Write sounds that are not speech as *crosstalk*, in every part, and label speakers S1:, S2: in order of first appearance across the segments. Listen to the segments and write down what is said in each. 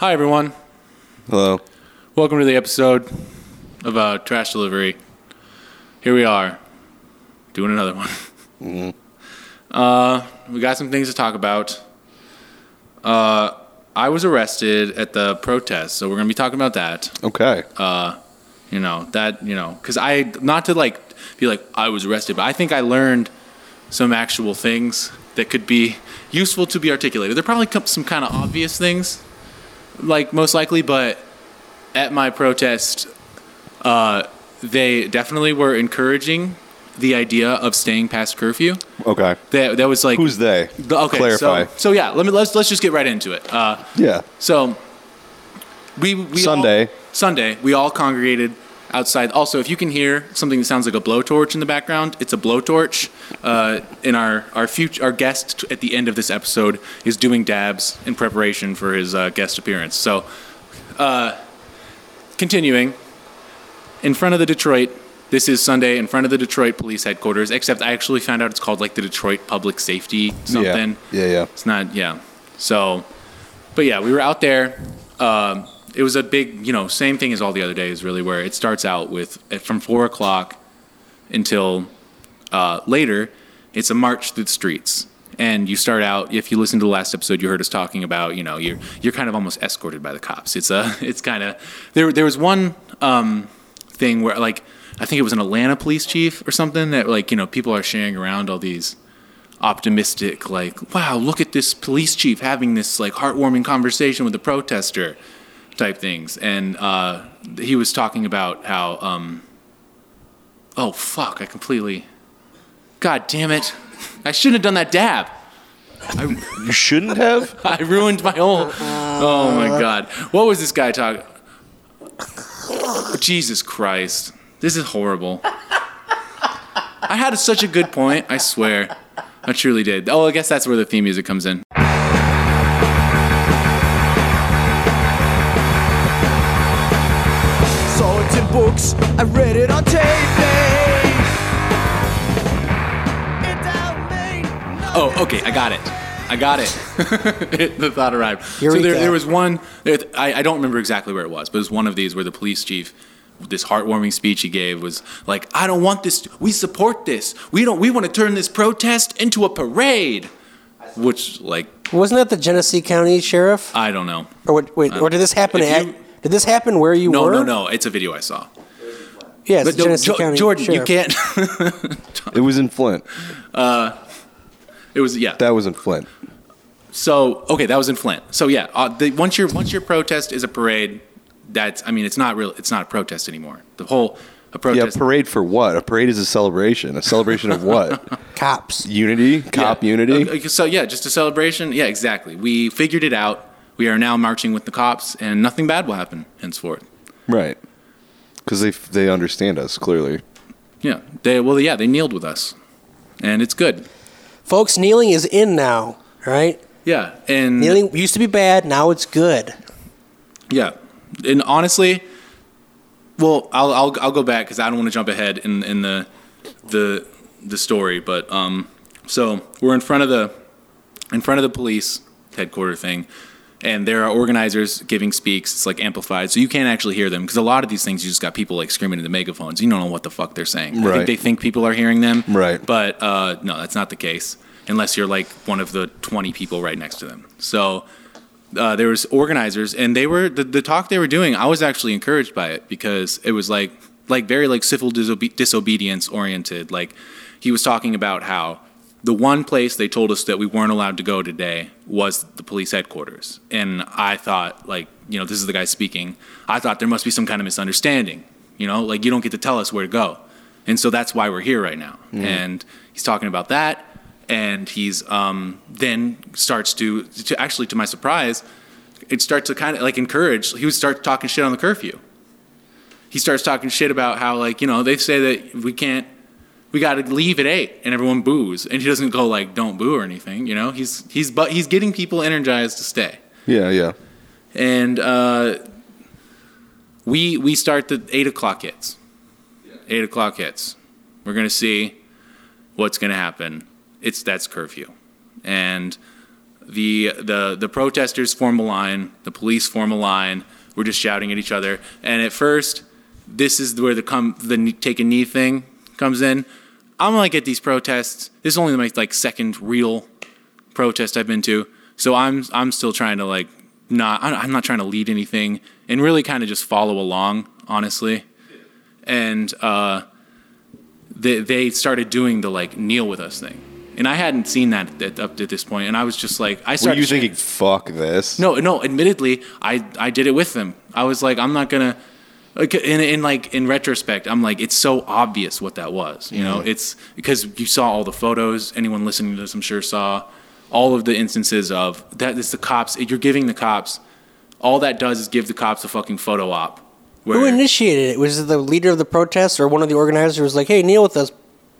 S1: Hi, everyone.
S2: Hello.
S1: Welcome to the episode of uh, Trash Delivery. Here we are, doing another one. Uh, we got some things to talk about. Uh, I was arrested at the protest, so we're gonna be talking about that.
S2: Okay.
S1: You know that you know because I not to like be like I was arrested, but I think I learned some actual things that could be useful to be articulated. There probably come some kind of obvious things, like most likely, but at my protest, uh, they definitely were encouraging the idea of staying past curfew.
S2: okay.
S1: That that was like
S2: Who's they?
S1: the- okay.
S2: Clarify.
S1: So, so yeah, let me let's let's just get right into it. Uh,
S2: Yeah.
S1: so we, we
S2: Sunday.
S1: all, Sunday we all congregated outside. Also, if you can hear something that sounds like a blowtorch in the background, it's a blowtorch. Uh, in our our future our guest at the end of this episode is doing dabs in preparation for his uh, guest appearance. So, uh, continuing in front of the Detroit. This is Sunday in front of the Detroit Police Headquarters. Except I actually found out it's called like the Detroit Public Safety something.
S2: Yeah. Yeah. Yeah.
S1: It's not, yeah. So, but yeah, we were out there. Um, it was a big, you know, same thing as all the other days, really, where it starts out with eh, from four o'clock until uh, later. It's a march through the streets, and you start out. If you listen to the last episode, you heard us talking about, you know, you're you're kind of almost escorted by the cops. It's a, *laughs* it's kind of there. There was one um, thing where, like, I think it was an Atlanta police chief or something that, like, you know, people are sharing around all these optimistic like wow look at this police chief having this like heartwarming conversation with a protester type things. And uh, he was talking about how um, oh fuck i completely god damn it. I shouldn't have done that dab.
S2: You shouldn't have. *laughs*
S1: i ruined my whole oh my god. What was this guy talking jesus christ. This is horrible. I had such a good point i swear. I truly did. Oh i guess that's where the theme music comes in
S3: books, I read it on tape. It don't mean
S1: Oh, okay, I got it. I got it. *laughs* the thought arrived. So there, there was one. There, I, I don't remember exactly where it was, but it was one of these where the police chief, this heartwarming speech he gave was like, "I don't want this. We support this. We don't. We want to turn this protest into a parade." Which, like,
S4: Wasn't that the Genesee County Sheriff?
S1: I don't know.
S4: Or what, wait, or did this happen at?
S1: you-
S4: did this happen where you
S1: No,
S4: were?
S1: No, no, no. It's a video I saw.
S4: Yeah,
S1: But
S4: the Genesee
S1: Jo-
S4: County
S1: Jordan, you can't. *laughs*
S2: It was in Flint.
S1: it was yeah.
S2: That was in Flint.
S1: So okay, that was in Flint. So yeah, uh, the, once your once your protest is a parade, that's I mean it's not real. It's not a protest anymore. The whole a protest.
S2: Yeah.
S1: protest.
S2: Parade for what? A parade is a celebration. A celebration of what? *laughs*
S4: Cops.
S2: unity. Cop
S1: Yeah.
S2: unity.
S1: Okay, so yeah, just a celebration. Yeah, exactly. We figured it out. We are now marching with the cops, and nothing bad will happen henceforth.
S2: Right. Because they they understand us clearly.
S1: Yeah, they well yeah they kneeled with us, and it's good.
S4: Folks, kneeling is in now, right?
S1: Yeah, and
S4: Kneeling used to be bad, now it's good.
S1: Yeah, and honestly, well, I'll I'll, I'll go back because I don't want to jump ahead in in the the the story. But um, so we're in front of the in front of the police headquarter thing, and there are organizers giving speaks. It's like amplified, so you can't actually hear them because a lot of these things you just got people like screaming into megaphones. You don't know what the fuck they're saying. I think they think people are hearing them.
S2: Right.
S1: But uh, no, that's not the case unless you're like one of the 20 people right next to them. So uh, there was organizers and they were the, the talk they were doing i was actually encouraged by it because it was like like very like civil disobe- disobedience oriented like he was talking about how the one place they told us that we weren't allowed to go today was the police headquarters. And i thought like you know this is the guy speaking. I thought there must be some kind of misunderstanding you know like you don't get to tell us where to go. And so that's why we're here right now. And he's talking about that. And he's um, then starts to, to actually to my surprise it starts to kind of like encourage he would start talking shit on the curfew. He starts talking shit about how like you know they say that we can't we got to leave at eight and everyone boos and he doesn't go like don't boo or anything you know he's he's but he's getting people energized to stay
S2: Yeah. Yeah.
S1: and uh, we we start the eight o'clock hits. Eight o'clock hits. We're gonna see what's gonna happen. It's that's curfew, and the the the protesters form a line, the police form a line. We're just shouting at each other, and at first, this is where the come the take a knee thing comes in. I'm like at these protests. This is only my like second real protest I've been to, so I'm I'm still trying to like not I'm I'm not trying to lead anything and really kind of just follow along, honestly. And uh, they they started doing the like kneel with us thing, and I hadn't seen that at, up to this point, and I was just like I
S2: Were you thinking, fuck this?
S1: no, no. Admittedly, I I did it with them. I was like, I'm not gonna. Like, in, in like in retrospect, I'm like, it's so obvious what that was. You know, mm-hmm. it's because you saw all the photos. Anyone listening to this, I'm sure, saw all of the instances of that. It's the cops. You're giving the cops. All that does is give the cops a fucking photo op.
S4: Who initiated it? Was it the leader of the protest or one of the organizers who was like, hey, kneel with us,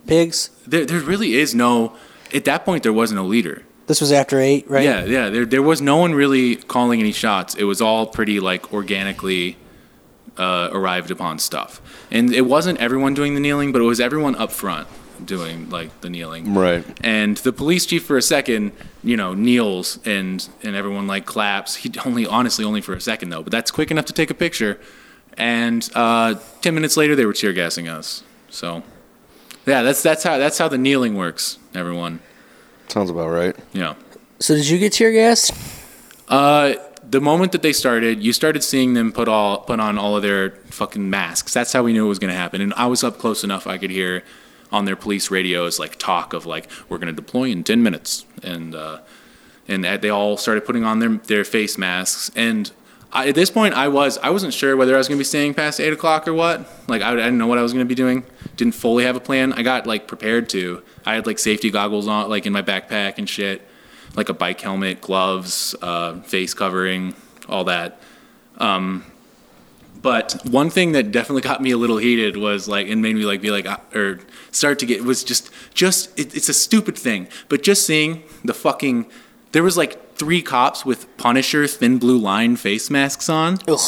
S4: pigs?
S1: there, there really is no. At that point, there wasn't a leader.
S4: This was after eight, right?
S1: Yeah, yeah. There, there was no one really calling any shots. It was all pretty like organically uh, arrived upon stuff, and it wasn't everyone doing the kneeling, but it was everyone up front doing like the kneeling.
S2: Right.
S1: And the police chief for a second, you know, kneels and and everyone like claps. He only honestly only for a second though, but that's quick enough to take a picture. And uh, ten minutes later, they were tear gassing us. So, yeah, that's that's how that's how the kneeling works. Everyone,
S2: Sounds about right.
S1: yeah.
S4: So did you get tear gassed?
S1: Uh, the moment that they started, you started seeing them put all put on all of their fucking masks. That's how we knew it was going to happen. And I was up close enough; I could hear on their police radios like talk of like we're going to deploy in ten minutes, and uh, and they all started putting on their their face masks. And I, at this point, I was I wasn't sure whether I was going to be staying past eight o'clock or what. Like I, I didn't know what I was going to be doing. Didn't fully have a plan. I got like prepared to. I had like safety goggles on, like in my backpack and shit like a bike helmet, gloves, uh, face covering, all that. Um, but one thing that definitely got me a little heated was like, and made me like be like, uh, or start to get was just, just it, it's a stupid thing, but just seeing the fucking, there was like three cops with Punisher thin blue line face masks on,
S4: Ugh.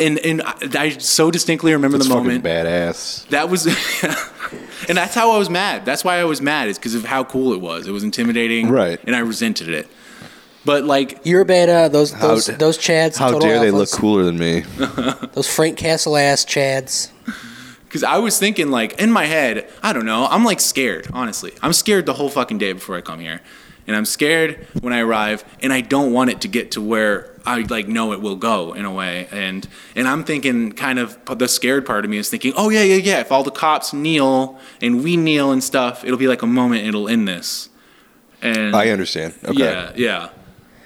S1: And and I, I so distinctly remember
S2: That's
S1: the
S2: fucking
S1: moment.
S2: badass.
S1: That was, *laughs* and that's how I was mad. That's why I was mad is because of how cool it was. It was intimidating,
S2: Right.
S1: And I resented it. But like,
S4: You're bad. Uh, those
S2: How
S4: those
S2: d-
S4: those chads.
S2: How
S4: total
S2: dare they look cooler than me? *laughs*
S4: Those Frank Castle ass chads.
S1: because I was thinking like in my head, I don't know. I'm like scared. Honestly, I'm scared the whole fucking day before I come here, and I'm scared when I arrive, and I don't want it to get to where I like know it will go in a way, and and I'm thinking kind of the scared part of me is thinking, oh yeah, yeah, yeah. If all the cops kneel and we kneel and stuff, it'll be like a moment. It'll end this. And
S2: I understand. Okay.
S1: Yeah, yeah.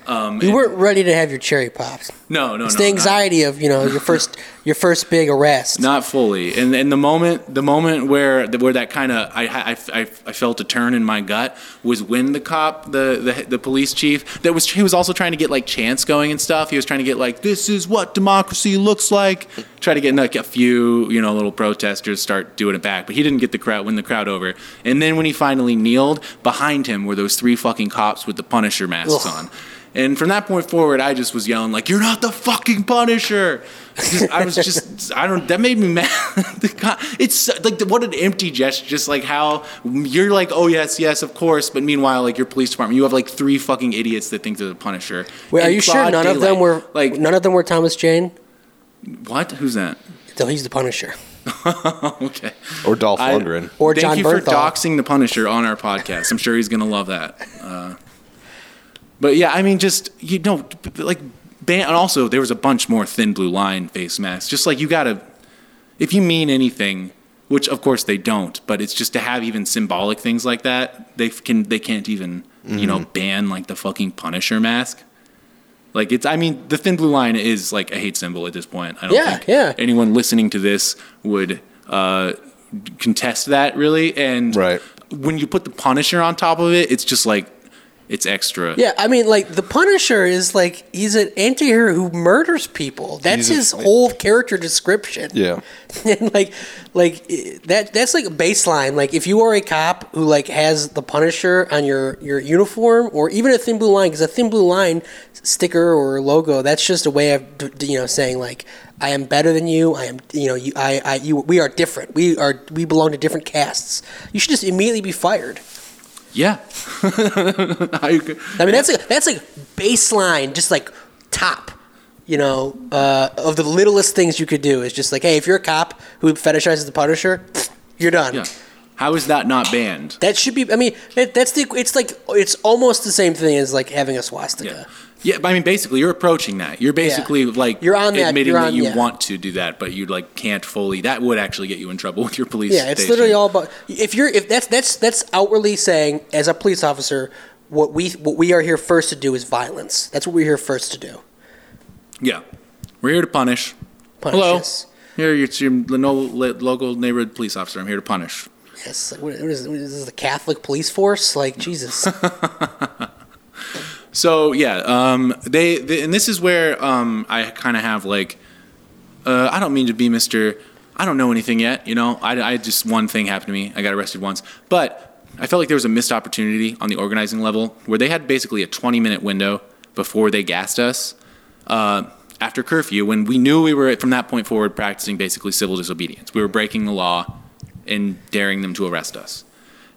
S1: Um,
S4: You weren't ready to have your cherry pops.
S1: No, no,
S4: It's
S1: no.
S4: the
S1: not-
S4: anxiety of you know your *laughs* first your first big arrest.
S1: Not fully, and and the moment the moment where where that kind of I, I, I, I felt a turn in my gut was when the cop the, the the police chief that was he was also trying to get like chants going and stuff. He was trying to get like this is what democracy looks like. Try to get like a few you know little protesters start doing it back, but he didn't get the crowd win the crowd over. And then when he finally kneeled, behind him were those three fucking cops with the Punisher masks
S4: Ugh.
S1: on. And from that point forward, I just was yelling like, "You're not the fucking Punisher!" Just- I was just, I don't. That made me mad. *laughs* It's like what an empty gesture. Just like how you're like, "Oh yes, yes, of course," but meanwhile, like your police department, you have like three fucking idiots that think they're the Punisher.
S4: Wait, are
S1: In
S4: you sure
S1: broad
S4: none of them were
S1: like
S4: none of them were Thomas Jane?
S1: what? Who's that?
S4: So he's the Punisher. *laughs*
S1: okay.
S2: Or Dolph
S1: I-
S2: Lundgren.
S4: Or
S1: Thank
S4: John
S1: you for doxing the Punisher on our podcast. I'm sure he's gonna love that. Uh, but yeah, I mean, just you know, like, ban- and also there was a bunch more thin blue line face masks. Just like you gotta, if you mean anything, which of course they don't, but it's just to have even symbolic things like that. They can they can't even you know ban like the fucking Punisher mask. Like it's, I mean, the thin blue line is like a hate symbol at this point. I don't
S4: Yeah,
S1: think
S4: yeah.
S1: anyone listening to this would uh, contest that really. And
S2: Right.
S1: when you put the Punisher on top of it, it's just like it's extra.
S4: Yeah, I mean, like the Punisher is like he's an anti-hero who murders people. That's
S2: a-
S4: his whole character description.
S2: Yeah. *laughs*
S4: and like, like eh, that. That's like a baseline. Like if you are a cop who like has the Punisher on your your uniform, or even a thin blue line, because a thin blue line sticker or logo, that's just a way of you know saying like I am better than you. I am you know you I, I you we are different. We are we belong to different castes. You should just immediately be fired.
S1: Yeah. *laughs* I.
S4: I mean, that's like that's like baseline, just like top. You know, uh, of the littlest things you could do is just like, hey, if you're a cop who fetishizes the Punisher, *sniffs* you're done.
S1: yeah. How is that not banned?
S4: That should be. I mean, that, that's the. It's like it's almost the same thing as like having a swastika.
S1: Yeah, but I mean, basically, you're approaching that. You're basically like
S4: You're on that-
S1: admitting
S4: you're
S1: that you
S4: yeah.
S1: want to do that, but you like can't fully. That would actually get you in trouble *laughs* with your police.
S4: Yeah, it's
S1: station.
S4: literally all about if you're if that's that's that's outwardly saying as a police officer what we what we are here first to do is violence. That's what we're here first to do.
S1: Yeah, we're here to punish.
S4: Punish
S1: Hello,
S4: us.
S1: here it's your local neighborhood police officer. I'm here to punish.
S4: Yes. Like, what, what is, what is this? The Catholic police force? Like Jesus. *laughs*
S1: So yeah, um, they, they and this is where um, I kind of have like, uh, I don't mean to be Mister. I don't know anything yet. You know, I, I just one thing happened to me. I got arrested once, but I felt like there was a missed opportunity on the organizing level where they had basically a 20 minute window before they gassed us uh, after curfew when we knew we were from that point forward practicing basically civil disobedience. We were breaking the law and daring them to arrest us.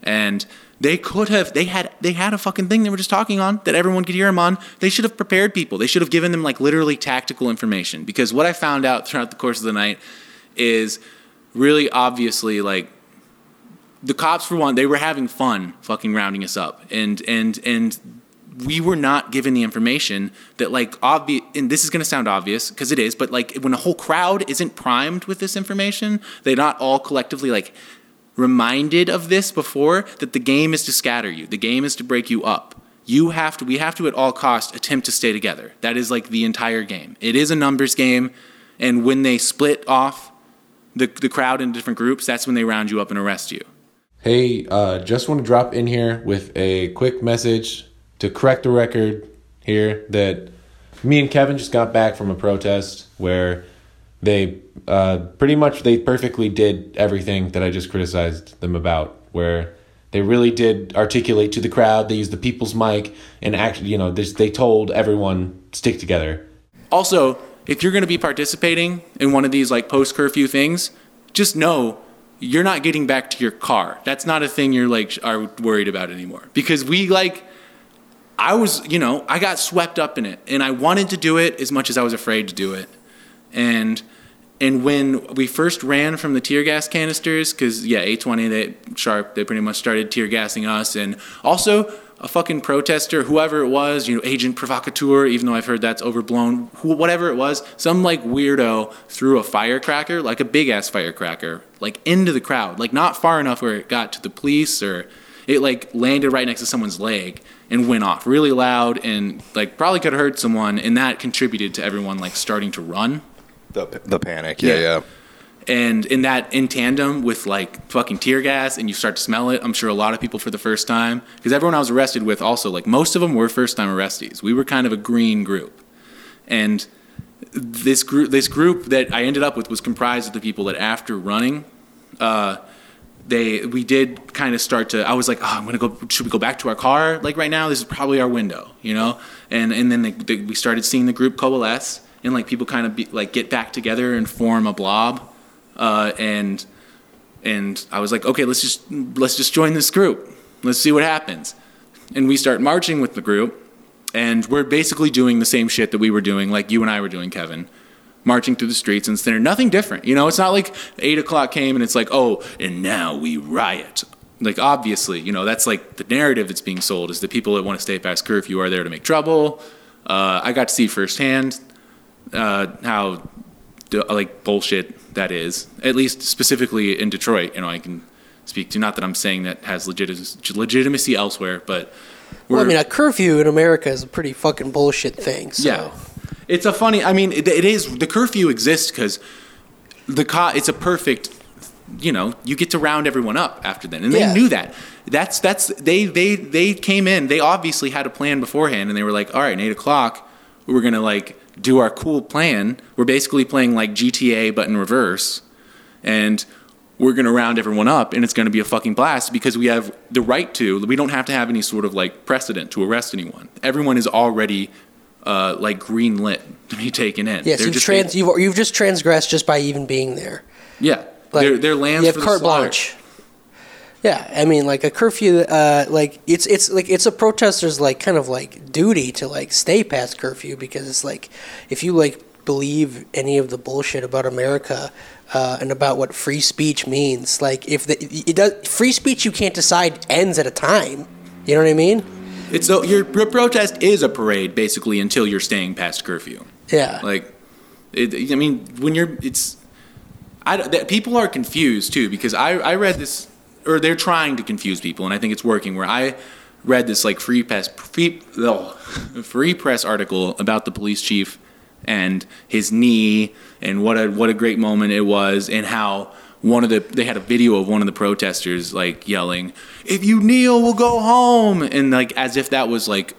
S1: And they could have they had they had a fucking thing they were just talking on that everyone could hear them on. They should have prepared people. They should have given them like literally tactical information because what I found out throughout the course of the night is really obviously like the cops for one they were having fun fucking rounding us up and and and we were not given the information that like obvious and this is going to sound obvious because it is but like when a whole crowd isn't primed with this information they're not all collectively like reminded of this before that the game is to scatter you. The game is to break you up. You have to we have to at all costs attempt to stay together. That is like the entire game. It is a numbers game and when they split off the, the crowd into different groups that's when they round you up and arrest you.
S5: Hey, uh, just want to drop in here with a quick message to correct the record here that me and Kevin just got back from a protest where they uh, pretty much they perfectly did everything that I just criticized them about. Where they really did articulate to the crowd. They used the people's mic and actually, you know, they, they told everyone stick together.
S1: Also, if you're going to be participating in one of these like post curfew things, just know you're not getting back to your car. That's not a thing you're like are worried about anymore because we like I was, you know, I got swept up in it and I wanted to do it as much as I was afraid to do it. And and when we first ran from the tear gas canisters cuz yeah, A20 they sharp they pretty much started tear gassing us. And also a fucking protester, whoever it was, you know, agent provocateur, even though I've heard that's overblown, who, whatever it was, some like weirdo threw a firecracker, like a big ass firecracker, like into the crowd, like not far enough where it got to the police or it like landed right next to someone's leg and went off really loud and like probably could have hurt someone and that contributed to everyone like starting to run
S2: The, the panic. Yeah,
S1: Yeah.
S2: yeah.
S1: and in that in tandem with like fucking tear gas and you start to smell it i'm sure a lot of people for the first time because everyone i was arrested with also like most of them were first time arrestees we were kind of a green group and this group this group that i ended up with was comprised of the people that after running uh, they we did kind of start to i was like oh i'm gonna go should we go back to our car like right now this is probably our window you know and and then they, they, we started seeing the group coalesce and like people kind of be, like get back together and form a blob uh, and and I was like, okay, let's just let's just join this group. Let's see what happens. And we start marching with the group, and we're basically doing the same shit that we were doing, like you and I were doing, Kevin, marching through the streets and center. Nothing different, you know. It's not like eight o'clock came and it's like, oh, and now we riot. Like obviously, you know, that's like the narrative that's being sold is the people that want to stay past curfew you are there to make trouble. Uh, I got to see firsthand uh, how like bullshit that is. At least specifically in Detroit, you know, I can speak to. Not that I'm saying that has legit- legitimacy elsewhere, but
S4: well, I mean, a curfew in America is a pretty fucking bullshit thing. So.
S1: yeah, it's a funny. I mean, it, it is the curfew exists because the co- It's a perfect. You know, you get to round everyone up after then, and they
S4: Yeah.
S1: knew that. That's that's they they they came in. They obviously had a plan beforehand, and they were like, all right, at eight o'clock, we're gonna like do our cool plan. We're basically playing like GTA but in reverse, and we're gonna round everyone up, and it's gonna be a fucking blast because we have the right to. We don't have to have any sort of like precedent to arrest anyone. Everyone is already uh, like green lit to be taken in.
S4: Yes,
S1: They're
S4: you've,
S1: just
S4: trans- you've, you've just transgressed just by even being there.
S1: yeah,
S4: Like,
S1: they're, they're lambs
S4: you have
S1: for the
S4: carte
S1: slaughter.
S4: blanche. Yeah, I mean, like a curfew, uh, like it's it's like it's a protester's like kind of like duty to like stay past curfew because it's like if you like believe any of the bullshit about America uh, and about what free speech means, like if the it does free speech you can't decide ends at a time. You know what I mean?
S1: It's so your, your protest is a parade basically until you're staying past curfew.
S4: Yeah.
S1: Like, it, I mean, when you're, it's, I that people are confused too because I I read this or they're trying to confuse people and I think it's working. Where I read this like free press free free press article about the police chief and his knee and what a what a great moment it was and how one of the they had a video of one of the protesters like yelling if you kneel we'll go home and like as if that was like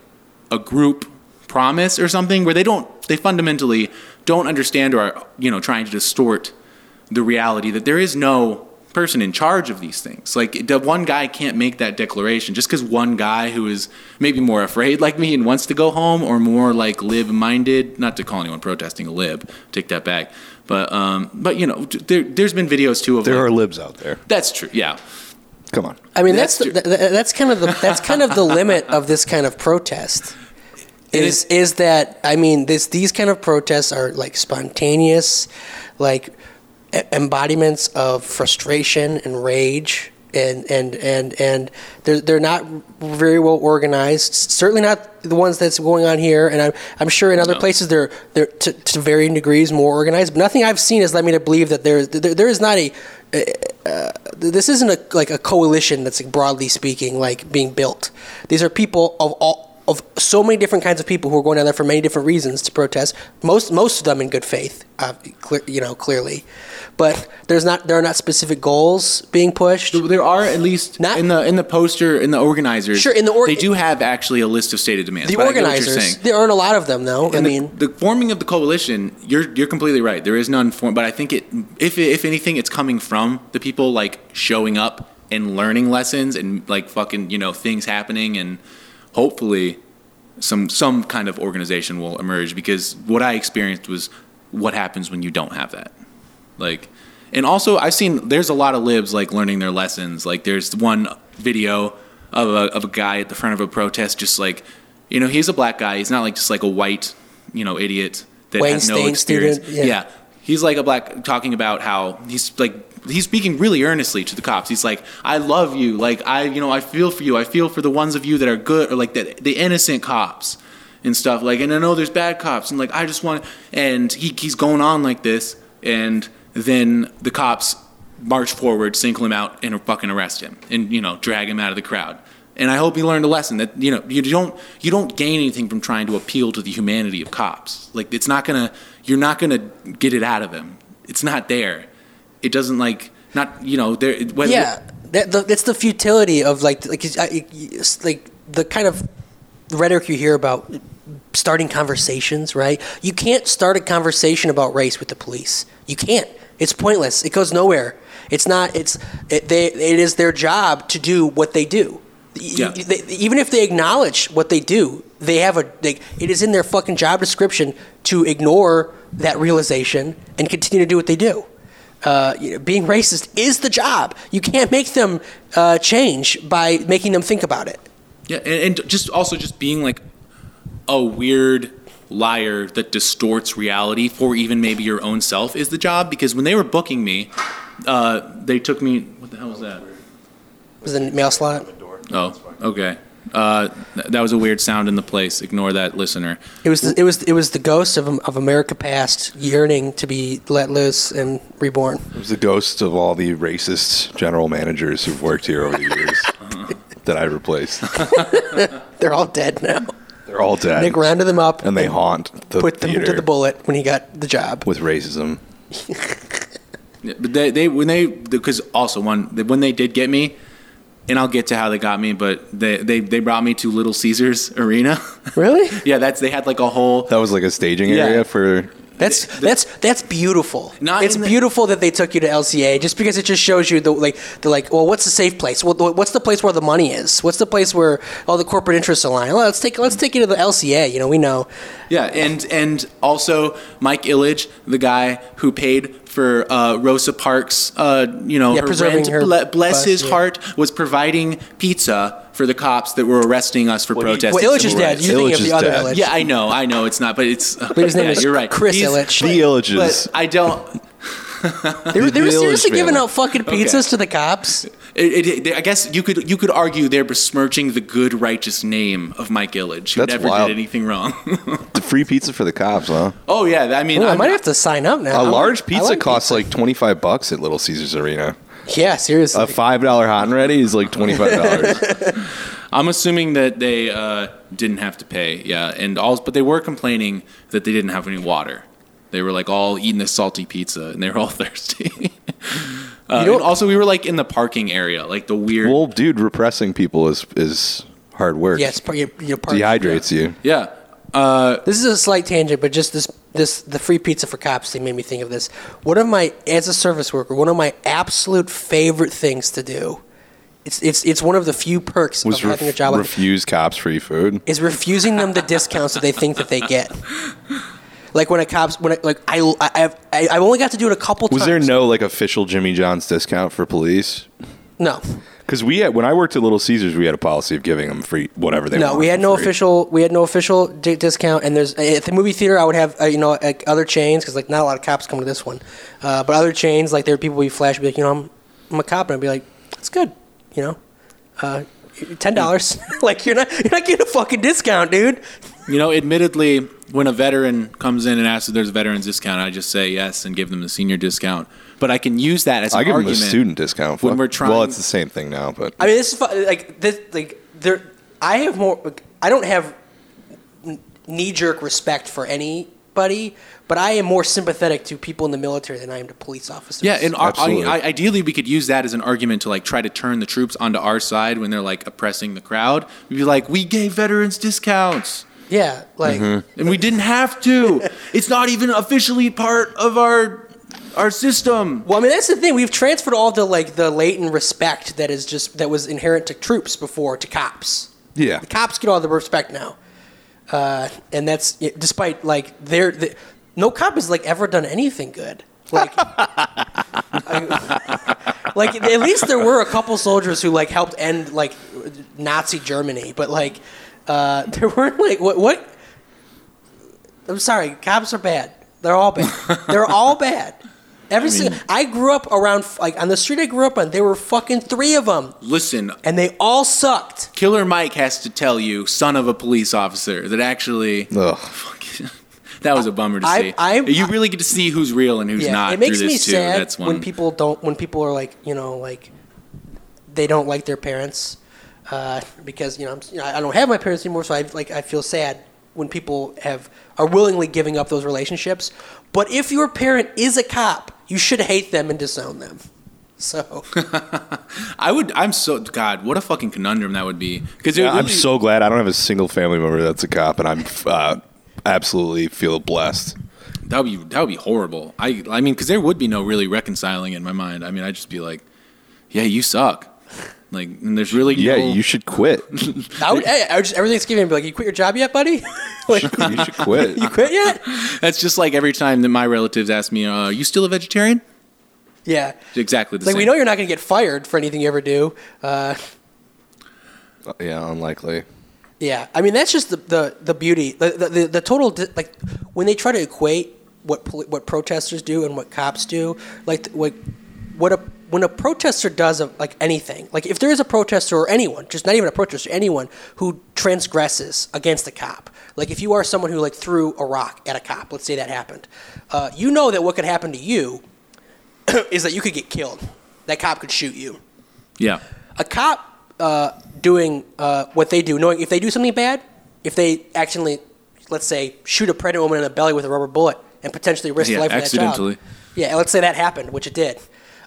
S1: a group promise or something where they don't they fundamentally don't understand or are you know trying to distort the reality that there is no person in charge of these things like the one guy can't make that declaration just because one guy who is maybe more afraid like me and wants to go home or more like lib minded not to call anyone protesting a lib take that back but um but you know there, there's been videos too of
S2: There
S1: like-
S2: are libs out there.
S1: that's true yeah
S2: Come on.
S4: I mean, that's
S1: That's
S4: the, th- th- that's kind of the that's kind of the limit of this kind of protest. *laughs* Is, is that I mean this these kind of protests are like spontaneous, like embodiments of frustration and rage. And, and and and they're they're not very well organized. Certainly not the ones that's going on here. And I'm I'm sure in other
S1: No.
S4: places they're they're to, to varying degrees more organized. But nothing I've seen has led me to believe that there there, there is not a this isn't a like a coalition that's like broadly speaking like being built. These are people of all of so many different kinds of people who are going down there for many different reasons to protest. Most most of them in good faith, uh, clear, you know, clearly. But there's not there are not specific goals being pushed.
S1: There are at least
S4: Not-
S1: in the in the poster in the organizers.
S4: Sure, in the org-
S1: they do have actually a list of stated demands.
S4: The
S1: but I get what you're
S4: organizers, there aren't a lot of them though. I
S1: And the-
S4: mean,
S1: the, forming of the coalition, you're you're completely right. There is none formed, but I think it, if if anything, it's coming from the people like showing up and learning lessons and like fucking you know things happening and hopefully some some kind of organization will emerge because what I experienced was what happens when you don't have that. Like, and also I've seen there's a lot of libs like learning their lessons. Like there's one video of a of a guy at the front of a protest, just like, you know, he's a black guy. He's not like just like a white, you know, idiot that
S4: Wayne
S1: has no
S4: Stain
S1: experience.
S4: student, yeah.
S1: yeah, he's like a black talking about how he's like he's speaking really earnestly to the cops. He's like, I love you. Like I, you know, I feel for you. I feel for the ones of you that are good or like that the innocent cops and stuff. Like, and I know there's bad cops and like I just want. And he he's going on like this, and then the cops march forward, single him out, and fucking arrest him, and you know drag him out of the crowd. And I hope he learned a lesson that you know you don't you don't gain anything from trying to appeal to the humanity of cops. Like it's not gonna you're not gonna get it out of him. It's not there. It doesn't like not you know there. Whether,
S4: yeah, that, the, that's the futility of like like like the kind of rhetoric you hear about starting conversations. Right? You can't start a conversation about race with the police. You can't. It's pointless. It goes nowhere. It's not. It's it, they. It is their job to do what they do.
S1: Yeah.
S4: they- even if they acknowledge what they do, they have a. They, it is in their fucking job description to ignore that realization and continue to do what they do. Uh, you know, being racist is the job. You can't make them uh, change by making them think about it.
S1: Yeah, and, and just also just being like a weird liar that distorts reality for even maybe your own self is the job. Because when they were booking me, uh, they took me. What the hell was that?
S4: Was the mail slot?
S1: Oh, okay. Uh, that was a weird sound in the place. Ignore that, listener.
S4: It was the, it was it was the ghost of of America past yearning to be let loose and reborn.
S2: It was the ghosts of all the racist general managers who've worked here over the years *laughs* that I replaced. *laughs*
S4: They're all dead now.
S2: They're all dead.
S4: Nick rounded them up
S2: and they haunt the
S4: put them to the bullet when he got the job.
S2: with racism. *laughs*
S1: Yeah, But they, they when they because also one when they did get me, and I'll get to how they got me. But they they, they brought me to Little Caesars Arena. *laughs*
S4: Really?
S1: yeah, that's they had like a whole
S2: That was like a staging
S1: Yeah.
S2: area for
S4: That's that's that's beautiful.
S1: Not
S4: it's
S1: the-
S4: beautiful that they took you to LCA just because it just shows you the like the like. Well, what's the safe place? Well, what's the place where the money is? What's the place where all the corporate interests align? Well, let's take let's take you to the LCA. You know, we know.
S1: Yeah, and and also Mike Ilitch, the guy who paid for uh, Rosa Parks, uh, you know,
S4: Yeah,
S1: her
S4: preserving
S1: rent,
S4: her
S1: ble- bless
S4: bus,
S1: his
S4: yeah.
S1: heart, was providing pizza for the cops that were arresting us for
S2: he-
S1: protesting.
S4: Well, Ilitch is dead. You're thinking of the other. Ilitch.
S1: Yeah, I know, I know it's not, but it's.
S4: But his name
S1: yeah,
S4: is
S1: you're right.
S4: Chris
S1: He's-
S4: Ilitch.
S2: The Ilitches.
S1: But I don't. *laughs*
S4: They were, they were
S2: The Ilitch
S4: seriously giving out fucking pizzas to the cops.
S1: It, it, it- I guess you could you could argue they're besmirching the good righteous name of Mike Ilitch, who
S2: That's
S1: never
S2: wild.
S1: did anything wrong. *laughs*
S2: The free pizza for the cops, huh?
S1: oh yeah, I mean,
S4: Ooh, I might have to sign up now.
S2: A
S4: I
S2: large pizza
S4: like
S2: costs
S4: pizza.
S2: like twenty five bucks at Little Caesars Arena.
S4: yeah, seriously.
S2: A five dollar hot and ready is like twenty five dollars. *laughs*
S1: I'm assuming that they uh, didn't have to pay, yeah, and all, but they were complaining that they didn't have any water. They were like all eating this salty pizza, and they were all *laughs* thirsty. uh,
S4: know-
S1: also, we were like in the parking area, like the weird.
S2: well, dude, repressing people is is hard work.
S4: yeah, your, your part.
S2: dehydrates you.
S1: yeah, uh,
S4: This is a slight tangent, but just this this the free pizza for cops thing made me think of this. One of my as a service worker, one of my absolute favorite things to do. It's it's it's one of the few perks
S2: Was
S4: of having a
S2: ref-
S4: job like
S2: refuse cops free food.
S4: is refusing them the discounts that they think that they get. *laughs* Like when a cops when I, like I I I've, I I've only got to do it a couple times.
S2: Was
S4: times.
S2: there no like official Jimmy John's discount for police?
S4: no
S2: Because we had when I worked at Little Caesars, we had a policy of giving them free whatever they.
S4: no we had no
S2: free.
S4: official we had no official di- discount and there's at the movie theater I would have uh, you know like other chains because like not a lot of cops come to this one, uh, but other chains like there are people we flash be like you know I'm I'm a cop and I'd be like it's good you know. Uh, Ten dollars, *laughs* like you're not you're not getting a fucking discount, dude.
S1: You know, admittedly, when a veteran comes in and asks if there's a veterans discount, I just say yes and give them the senior discount. But I can use that as an
S2: I give them a
S1: argument.
S2: student discount
S1: when we're trying-
S2: Well, it's the same thing now, but
S4: I mean, this is fu- like this like there. I have more. like, I don't have knee jerk respect for anybody, but I am more sympathetic to people in the military than I am to police officers.
S1: Yeah, and our, I,
S2: Absolutely.
S1: I, ideally we could use that as an argument to like try to turn the troops onto our side when they're like oppressing the crowd. We'd be like, we gave veterans discounts.
S4: Yeah, like
S1: and we didn't have to. it's not even officially part of our our system.
S4: well, I mean that's the thing. We've transferred all the like the latent respect that is just that was inherent to troops before to cops.
S2: yeah,
S4: The cops get all the respect now, uh, and that's despite like they're the, no cop has like ever done anything good. Like, *laughs* I- like at least there were a couple soldiers who like helped end like Nazi Germany, but like uh, *laughs* there weren't like what what. I'm sorry, cops are bad. They're all bad. They're all bad. Every single. I grew up around like on the street I grew up on. There were fucking three of them,
S1: Listen,
S4: and they all sucked.
S1: Killer Mike has to tell you, son of a police officer, that actually
S2: Ugh. *laughs*
S1: that was a bummer to
S4: I-
S1: see.
S4: I-
S1: you really get to see who's real and who's
S4: yeah,
S1: not
S4: it makes
S1: through
S4: me
S1: too.
S4: sad
S1: That's
S4: when people don't when people are like you know like they don't like their parents uh, because you know, I'm, you know I don't have my parents anymore, so I like I feel sad when people have are willingly giving up those relationships. But if your parent is a cop, you should hate them and disown them. So *laughs*
S1: I would. I'm so God. What a fucking conundrum that would be. Because
S2: Yeah, I'm so glad I don't have a single family member that's a cop, and I'm uh, absolutely feel blessed.
S1: That would be that would be horrible. I I mean, because there would be no really reconciling in my mind. I mean, I'd just be like, yeah, you suck. Like, and there's really
S2: Yeah,
S1: no,
S2: you should quit. *laughs*
S4: I would, hey, I would just every Thanksgiving be like, "You quit your job yet, buddy? *laughs* like,
S2: you should quit. *laughs*
S4: you quit yet?"
S1: That's just like every time that my relatives ask me, uh, "Are you still a vegetarian?"
S4: Yeah.
S1: It's exactly the
S4: like
S1: same.
S4: we know you're not going to get fired for anything you ever do. Uh,
S2: Yeah, unlikely.
S4: Yeah, I mean that's just the the, the beauty, the, the the the total like when they try to equate what what protesters do and what cops do, like th- what what a when a protester does of like anything, like if there is a protester or anyone, just not even a protester, anyone who transgresses against a cop, like if you are someone who like threw a rock at a cop, let's say that happened, uh, you know that what could happen to you *clears throat* is that you could get killed. That cop could shoot you
S1: yeah,
S4: a cop uh, doing uh, what they do, knowing if they do something bad, if they accidentally, let's say, shoot a pregnant woman in the belly with a rubber bullet and potentially risk
S1: Yeah,
S4: life for that child. Yeah, let's say that happened, which it did.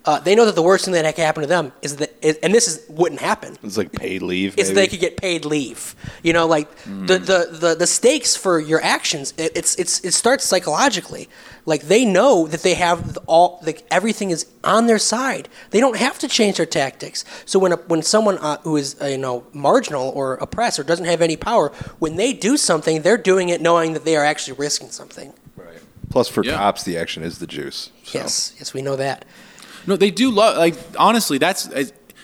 S4: Uh, they know that the worst thing that can happen to them is that, is, and this is wouldn't happen.
S2: It's like paid leave.
S4: Is they could get paid leave. You know, like the, the, the, the stakes for your actions. It, it's it's it starts psychologically. Like they know that they have all like everything is on their side. They don't have to change their tactics. So when a, when someone uh, who is uh, you know marginal or oppressed or doesn't have any power, when they do something, they're doing it knowing that they are actually risking something. Right.
S2: Plus, for
S1: Yeah.
S2: cops, the action is the juice. So.
S4: Yes, yes, we know that.
S1: No, they do love. Like honestly, that's.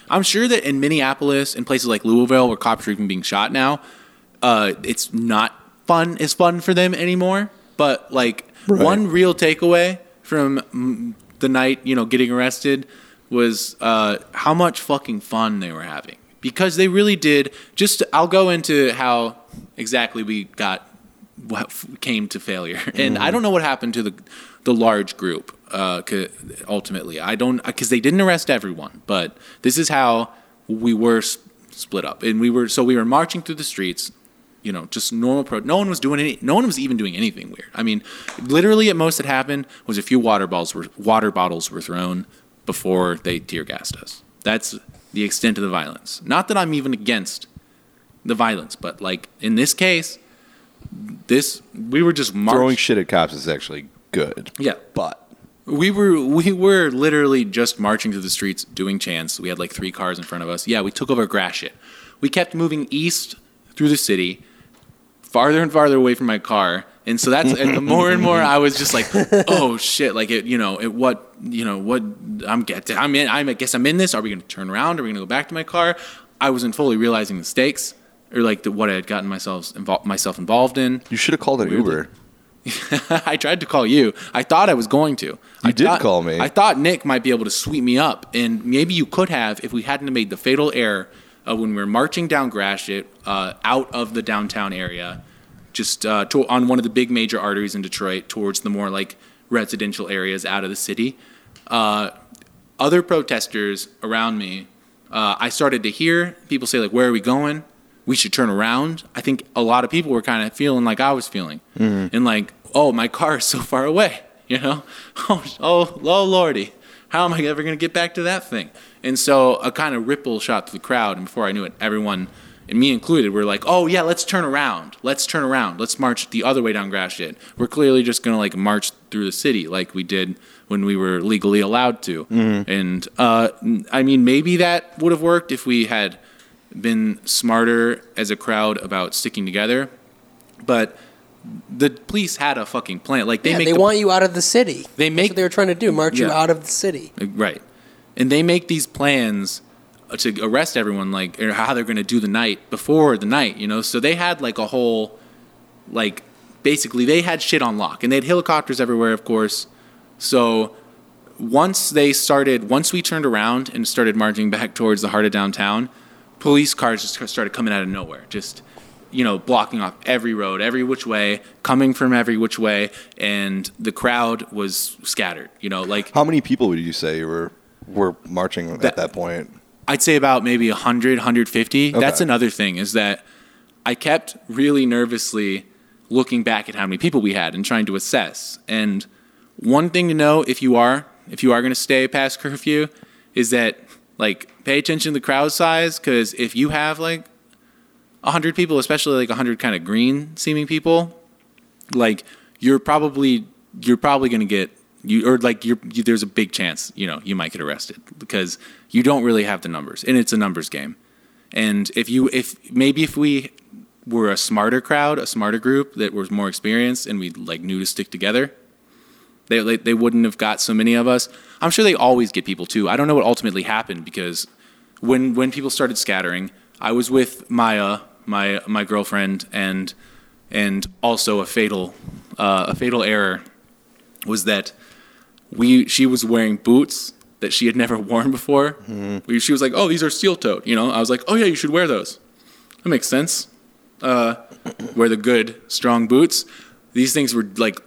S1: I'm sure that in Minneapolis and places like Louisville, where cops are even being shot now, uh, it's not fun as fun for them anymore. But like
S2: Right.
S1: one real takeaway from mm, the night, you know, getting arrested was uh, how much fucking fun they were having because they really did. Just I'll go into how exactly we got what came to failure, *laughs* and I don't know what happened to the the large group. Uh, ultimately, I don't because they didn't arrest everyone, but this is how we were s- split up, and we were so we were marching through the streets you know, just normal pro. No one was doing any. No one was even doing anything weird. I mean, literally, at most that happened was a few water bottles were water bottles were thrown before they tear gassed us. That's the extent of the violence. Not that I'm even against the violence, but like in this case, this we were just marching.
S2: Throwing shit at cops is actually good.
S1: Yeah,
S2: But
S1: we were we were literally just marching through the streets doing chants. We had like three cars in front of us. Yeah, we took over grass shit. We kept moving east through the city, farther and farther away from my car. And so that's and the more and more I was just like, *laughs* oh shit, like it, you know, it, what, you know, what I'm get, I'm in, I'm, I guess I'm in this. Are we going to turn around? Are we going to go back to my car? I wasn't fully realizing the stakes or like the, what I had gotten myself involved, myself involved in.
S2: you should have called an Uber. *laughs*
S1: I tried to call you. I thought I was going to. I
S2: did
S1: thought-
S2: call me.
S1: I thought Nick might be able to sweep me up, and maybe you could have if we hadn't made the fatal error of when we were marching down Gratiot uh, out of the downtown area, just uh, to, on one of the big major arteries in Detroit towards the more like residential areas out of the city. Uh, other protesters around me, uh, I started to hear people say like, "Where are we going? We should turn around." I think a lot of people were kind of feeling like I was feeling, and like, "Oh, my car is so far away," *laughs* you know? *laughs* Oh, oh, oh, lordy, how am I ever going to get back to that thing? And so a kind of ripple shot through the crowd, and before I knew it, everyone, and me included, were like, "Oh yeah, let's turn around. Let's turn around. Let's march the other way down Gratiot. We're clearly just going to like march through the city like we did." when we were legally allowed to. And uh, I mean, maybe that would have worked if we had been smarter as a crowd about sticking together. But the police had a fucking plan. Like they
S4: yeah,
S1: make
S4: they
S1: the,
S4: want you out of the city.
S1: They make-
S4: what they were trying to do, march you out of the city.
S1: Uh, right, and they make these plans uh, to arrest everyone, like or how they're going to do the night before the night. You know, so they had like a whole, like basically they had shit on lock, and they had helicopters everywhere, of course. So once they started, once we turned around and started marching back towards the heart of downtown, police cars just started coming out of nowhere, just you know, blocking off every road, every which way, coming from every which way, and the crowd was scattered. You know, like
S2: How many people would you say were were marching
S1: That-
S2: at that point?
S1: I'd say about maybe 100, 150. That's another thing is that I kept really nervously looking back at how many people we had and trying to assess. And one thing to know if you are if you are going to stay past curfew is that like pay attention to the crowd size because if you have like 100 people, especially like 100 kind of green seeming people, like you're probably you're probably going to get you or like you're you, there's a big chance you know you might get arrested because you don't really have the numbers and it's a numbers game. And if you if maybe if we were a smarter crowd a smarter group that was more experienced and we like knew to stick together they, they they wouldn't have got so many of us. I'm sure they always get people too. I don't know what ultimately happened because when when people started scattering i was with maya my my girlfriend and and also a fatal uh, a fatal error was that we she was wearing boots that she had never *laughs* worn before. We, she was like, "Oh, these are steel toed." You know, I was like, "Oh yeah, you should wear those." That makes sense. Uh, wear the good strong boots. These things were like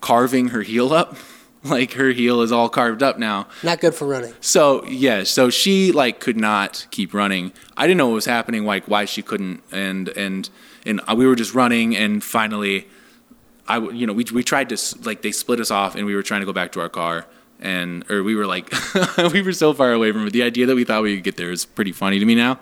S1: carving her heel up. *laughs* Like her heel is all carved up now.
S4: Not good for running.
S1: So yeah, so she like could not keep running. I didn't know what was happening, like why she couldn't, and and and we were just running, and finally, I you know we we tried to like they split us off, and we were trying to go back to our car, and or we were like *laughs* we were so far away from it. The idea that we thought we could get there is pretty funny to me now.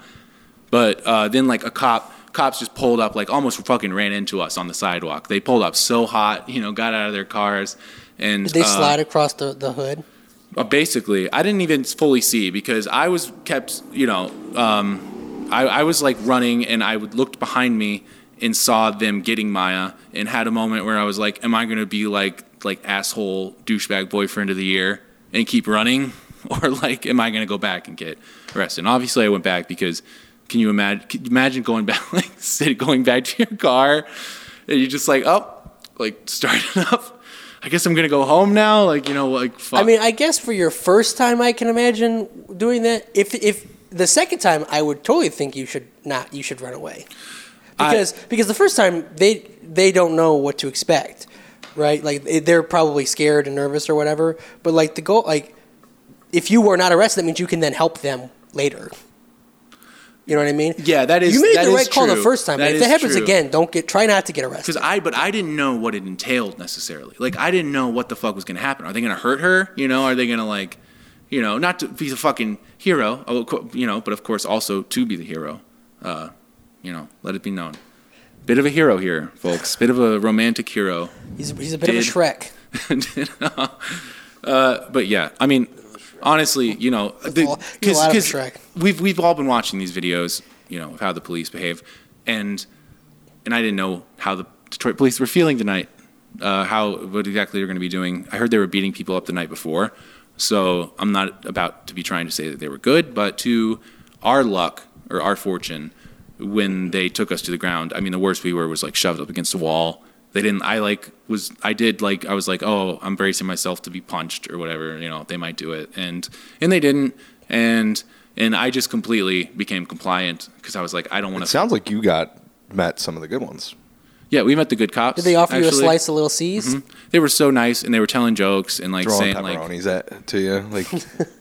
S1: But uh, then like a cop, cops just pulled up like almost fucking ran into us on the sidewalk. They pulled up so hot, you know, got out of their cars and
S4: Did they
S1: uh,
S4: slide across the, the hood?
S1: uh, basically, I didn't even fully see because I was kept, you know, um, I, I was like running and I would looked behind me and saw them getting Maya and had a moment where I was like, am I going to be like like asshole douchebag boyfriend of the year and keep running *laughs* or like am I going to go back and get arrested? And obviously I went back because can you imagine can you imagine going back *laughs* like going back to your car and you're just like, "Oh, like starting *laughs* up I guess I'm gonna go home now. Like you know, like fuck.
S4: I mean, I guess for your first time, I can imagine doing that. If if the second time, I would totally think you should not. You should run away because because the first time they they don't know what to expect, right? Like they're probably scared and nervous or whatever. But like the goal, like if you were not arrested, that means you can then help them later. You know what I mean?
S1: Yeah, that is-
S4: You made the right call the first time.
S1: That
S4: if that happens
S1: true.
S4: again, don't get try not to get arrested.
S1: because I, but I didn't know what it entailed necessarily. Like I didn't know what the fuck was gonna happen. Are they gonna hurt her? You know? Are they gonna like, you know, not to be the fucking hero, oh, you know, but of course also to be the hero. Uh, you know, let it be known. Bit of a hero here, folks. Bit of a romantic hero.
S4: He's, he's a bit of a
S1: Did-
S4: Shrek. *laughs*
S1: uh, but yeah, I mean, honestly, you know,
S4: a lot- he's a lot of a Shrek.
S1: we've we've all been watching these videos, you know, of how the police behave, and and I didn't know how the Detroit police were feeling tonight, uh, how what exactly they're going to be doing. I heard they were beating people up the night before, so I'm not about to be trying to say that they were good, but to our luck or our fortune, when they took us to the ground, I mean, the worst we were was like shoved up against a wall. They didn't. I like was. I did like. I was like, oh, I'm bracing myself to be punched or whatever. You know, they might do it, and and they didn't. And and I just completely became compliant because I was like, I don't want
S2: It
S1: to.
S2: sounds like you got met some of the good ones.
S1: Yeah, we met the good cops.
S4: Did they offer you a slice of Little C's? Mm-hmm.
S1: They were so nice, and they were telling jokes and like
S2: Throwing
S1: saying like,
S2: pepperonis at to you, like *laughs*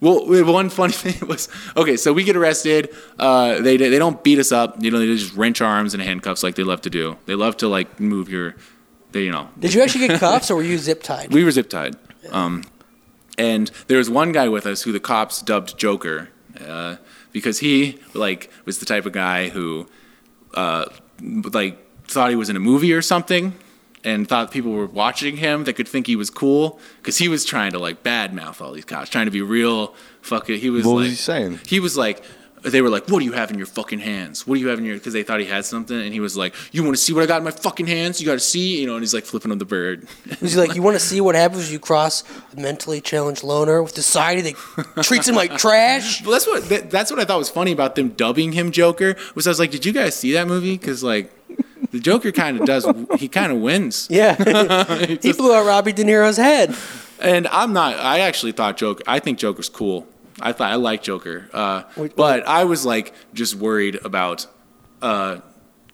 S1: Well, one funny *laughs* thing was okay. So we get arrested. Uh, they they don't beat us up. You know, they just wrench arms and handcuffs like they love to do. They love to like move your, they you know.
S4: Did you actually get cuffs or were you zip tied? *laughs*
S1: We were zip tied. Um, and there was one guy with us who the cops dubbed Joker, uh, because he like was the type of guy who, uh, like thought he was in a movie or something, and thought people were watching him that could think he was cool, because he was trying to like badmouth all these cops, trying to be real fucking. He was
S2: What
S1: like,
S2: was he saying?
S1: He was like. They were like, "What do you have in your fucking hands? What do you have in your?" Because they thought he had something, and he was like, "You want to see what I got in my fucking hands? You got to see, you know." And he's like flipping on the bird.
S4: Was he like, you want to see what happens when you cross a mentally challenged loner with society that treats him like trash?
S1: Well, that's what that, that's what I thought was funny about them dubbing him Joker. Was I was like, did you guys see that movie? Because like, the Joker kind of does. He kind of wins. *laughs*
S4: Yeah. *laughs* he blew out Robbie De Niro's head.
S1: And I'm not. I actually thought Joker. I think Joker's cool. I thought I like Joker. Uh, but I was like just worried about uh,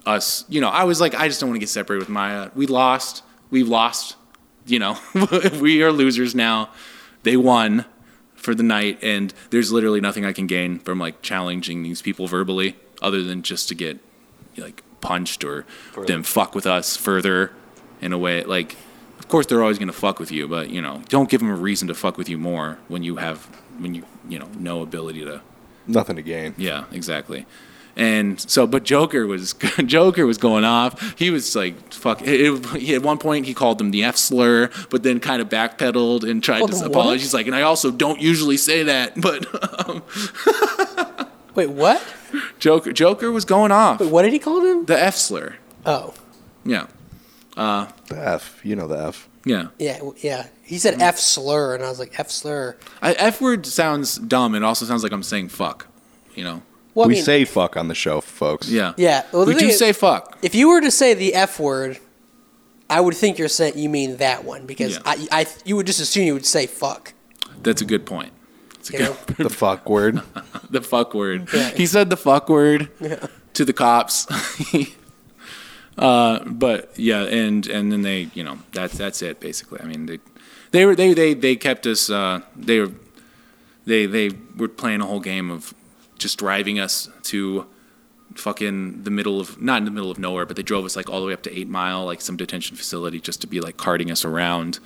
S1: us. You know, I was like, I just don't want to get separated with Maya. We lost. We've lost. You know, *laughs* we are losers now. They won for the night, and there's literally nothing I can gain from like challenging these people verbally, other than just to get like punched or them fuck with us further in a way. Like, of course they're always gonna fuck with you, but you know, don't give them a reason to fuck with you more when you have when you you know no ability to
S2: nothing to gain.
S1: yeah, exactly. And so, but Joker was *laughs* Joker was going off. He was like, "Fuck!" It, it- he, at one point, he called them the F slur, but then kind of backpedaled and tried
S4: Called
S1: to apologize. He's like, "And I also don't usually say that." But *laughs* um,
S4: Wait, what?
S1: Joker Joker was going off.
S4: Wait, what did he call him?
S1: The F slur.
S4: Oh,
S1: Yeah,
S2: The F, you know the F.
S1: yeah.
S4: yeah, yeah. He said F slur, and I was like, F slur.
S1: I, F word sounds dumb. It also sounds like I'm saying fuck. You know?
S4: Well, I
S2: we
S4: mean,
S2: say fuck on the show, folks.
S1: Yeah.
S4: Yeah, well, the
S1: we do
S4: is-
S1: say fuck.
S4: if you were to say the F word, I would think you're saying you mean that one because
S1: Yeah.
S4: I, I, you would just assume you would say fuck.
S1: That's a good point. It's a
S4: You?
S2: The fuck word. *laughs*
S1: the fuck word.
S4: Yeah.
S1: He said the fuck word to the cops. *laughs* uh, but yeah, and and then they, you know, that's that's it basically. I mean, they they were they they they kept us. Uh, they were they they were playing a whole game of just driving us to fucking the middle of not in the middle of nowhere, but they drove us like all the way up to Eight Mile, like some detention facility, just to be like carting us around.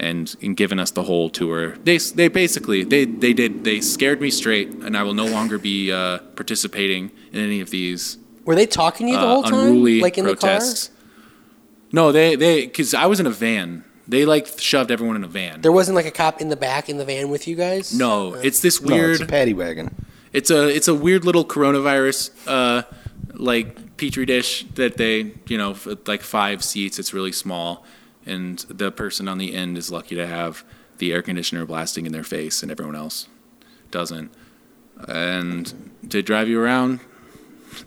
S1: And, and given us the whole tour. They they basically they they did they scared me straight, and I will no longer be uh, participating in any of these
S4: Were they talking to you the
S1: uh,
S4: whole time,
S1: unruly
S4: like in
S1: protests. The car? No, they they because I was in a van. They like shoved everyone in a van.
S4: There wasn't like a cop in the back in the van with you guys.
S1: no, it's this
S2: No,
S1: weird.
S2: it's a paddy wagon.
S1: It's a it's a weird little coronavirus uh, like petri dish that they you know like five seats. It's really small, and the person on the end is lucky to have the air conditioner blasting in their face, and everyone else doesn't. And they drive you around. *laughs*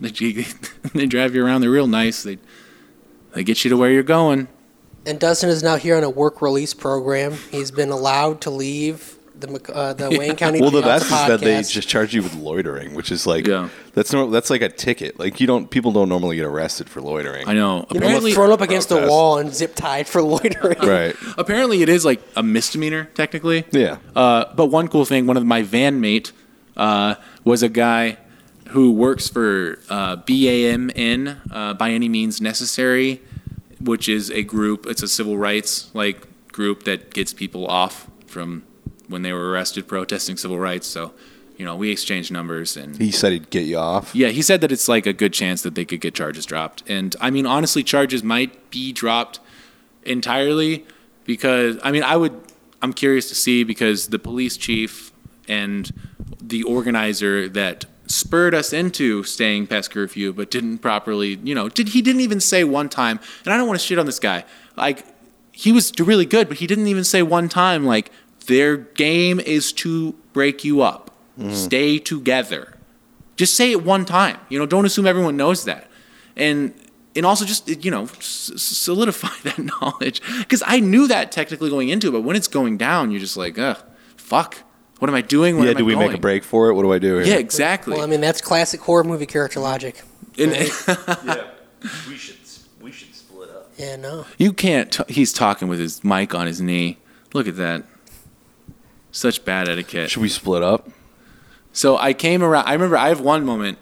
S1: *laughs* They drive you around. They're real nice. They they get you to where you're going.
S4: And Dustin is now here on a work release program. He's been allowed to leave the Mc- uh, the Wayne County.
S2: Well, the
S4: Jail
S2: best is that they
S4: podcast.
S2: just charge you with loitering, which is like
S1: Yeah.
S2: that's no that's like a ticket. Like you don't people don't normally get arrested for loitering.
S1: I know.
S4: You know,
S1: Apparently,
S4: thrown up against the
S2: protest.
S4: wall and zip tied for loitering. *laughs*
S2: Right.
S1: apparently it is like a misdemeanor technically.
S2: Yeah.
S1: Uh, but one cool thing, one of my van mate uh, was a guy who works for uh, BAMN, uh, by any means necessary, which is a group. It's a civil rights like group that gets people off from when they were arrested protesting civil rights. So, you know, we exchanged numbers and
S2: He said he'd get you off.
S1: yeah, he said that it's like a good chance that they could get charges dropped. And I mean, honestly, charges might be dropped entirely because I mean, I would. I'm curious to see because the police chief and the organizer that spurred us into staying past curfew, but didn't properly, you know, did he didn't even say one time. And I don't want to shit on this guy. Like he was really good, but he didn't even say one time like their game is to break you up. Mm-hmm. Stay together just say it one time you know don't assume everyone knows that and and also just you know s- s- solidify *laughs* that knowledge because i knew that technically going into it but when it's going down you're just like ugh fuck what am i doing Where
S2: yeah,
S1: am
S2: do
S1: I
S2: we make a break for it? What do I do here?
S1: yeah exactly
S4: Well, I mean, that's classic horror movie character logic.
S1: And-
S6: Yeah, *laughs* we should we should split up.
S4: Yeah, no.
S1: you can't t- he's talking with his mic on his knee look at that such bad etiquette
S2: Should we split up?
S1: So I came around. I remember I have one moment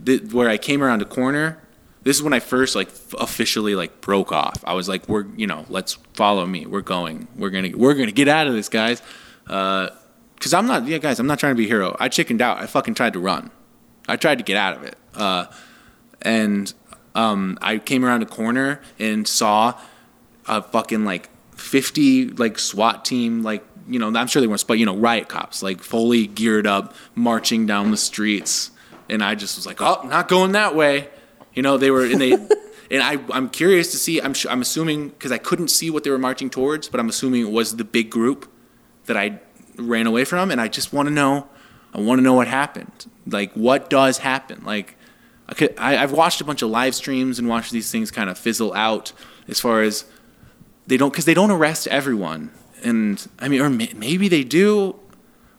S1: that, where I came around a corner. This is when I first like officially like broke off. I was like, "We're you know, let's follow me. We're going. We're gonna we're gonna get out of this, guys." Because I'm not, yeah, guys. I'm not trying to be a hero. I chickened out. I fucking tried to run. I tried to get out of it. Uh, and um, I came around a corner and saw a fucking like 50 like SWAT team like you know I'm sure they weren't but you know riot cops like fully geared up marching down the streets. And I just was like oh not going that way. You know they were and they *laughs* and I I'm curious to see I'm I'm assuming because I couldn't see what they were marching towards but I'm assuming it was the big group that I ran away from and I just want to know I want to know what happened. Like what does happen? Like I could, I, I've watched a bunch of live streams and watched these things kind of fizzle out as far as they don't because they don't arrest everyone and I mean or may, maybe they do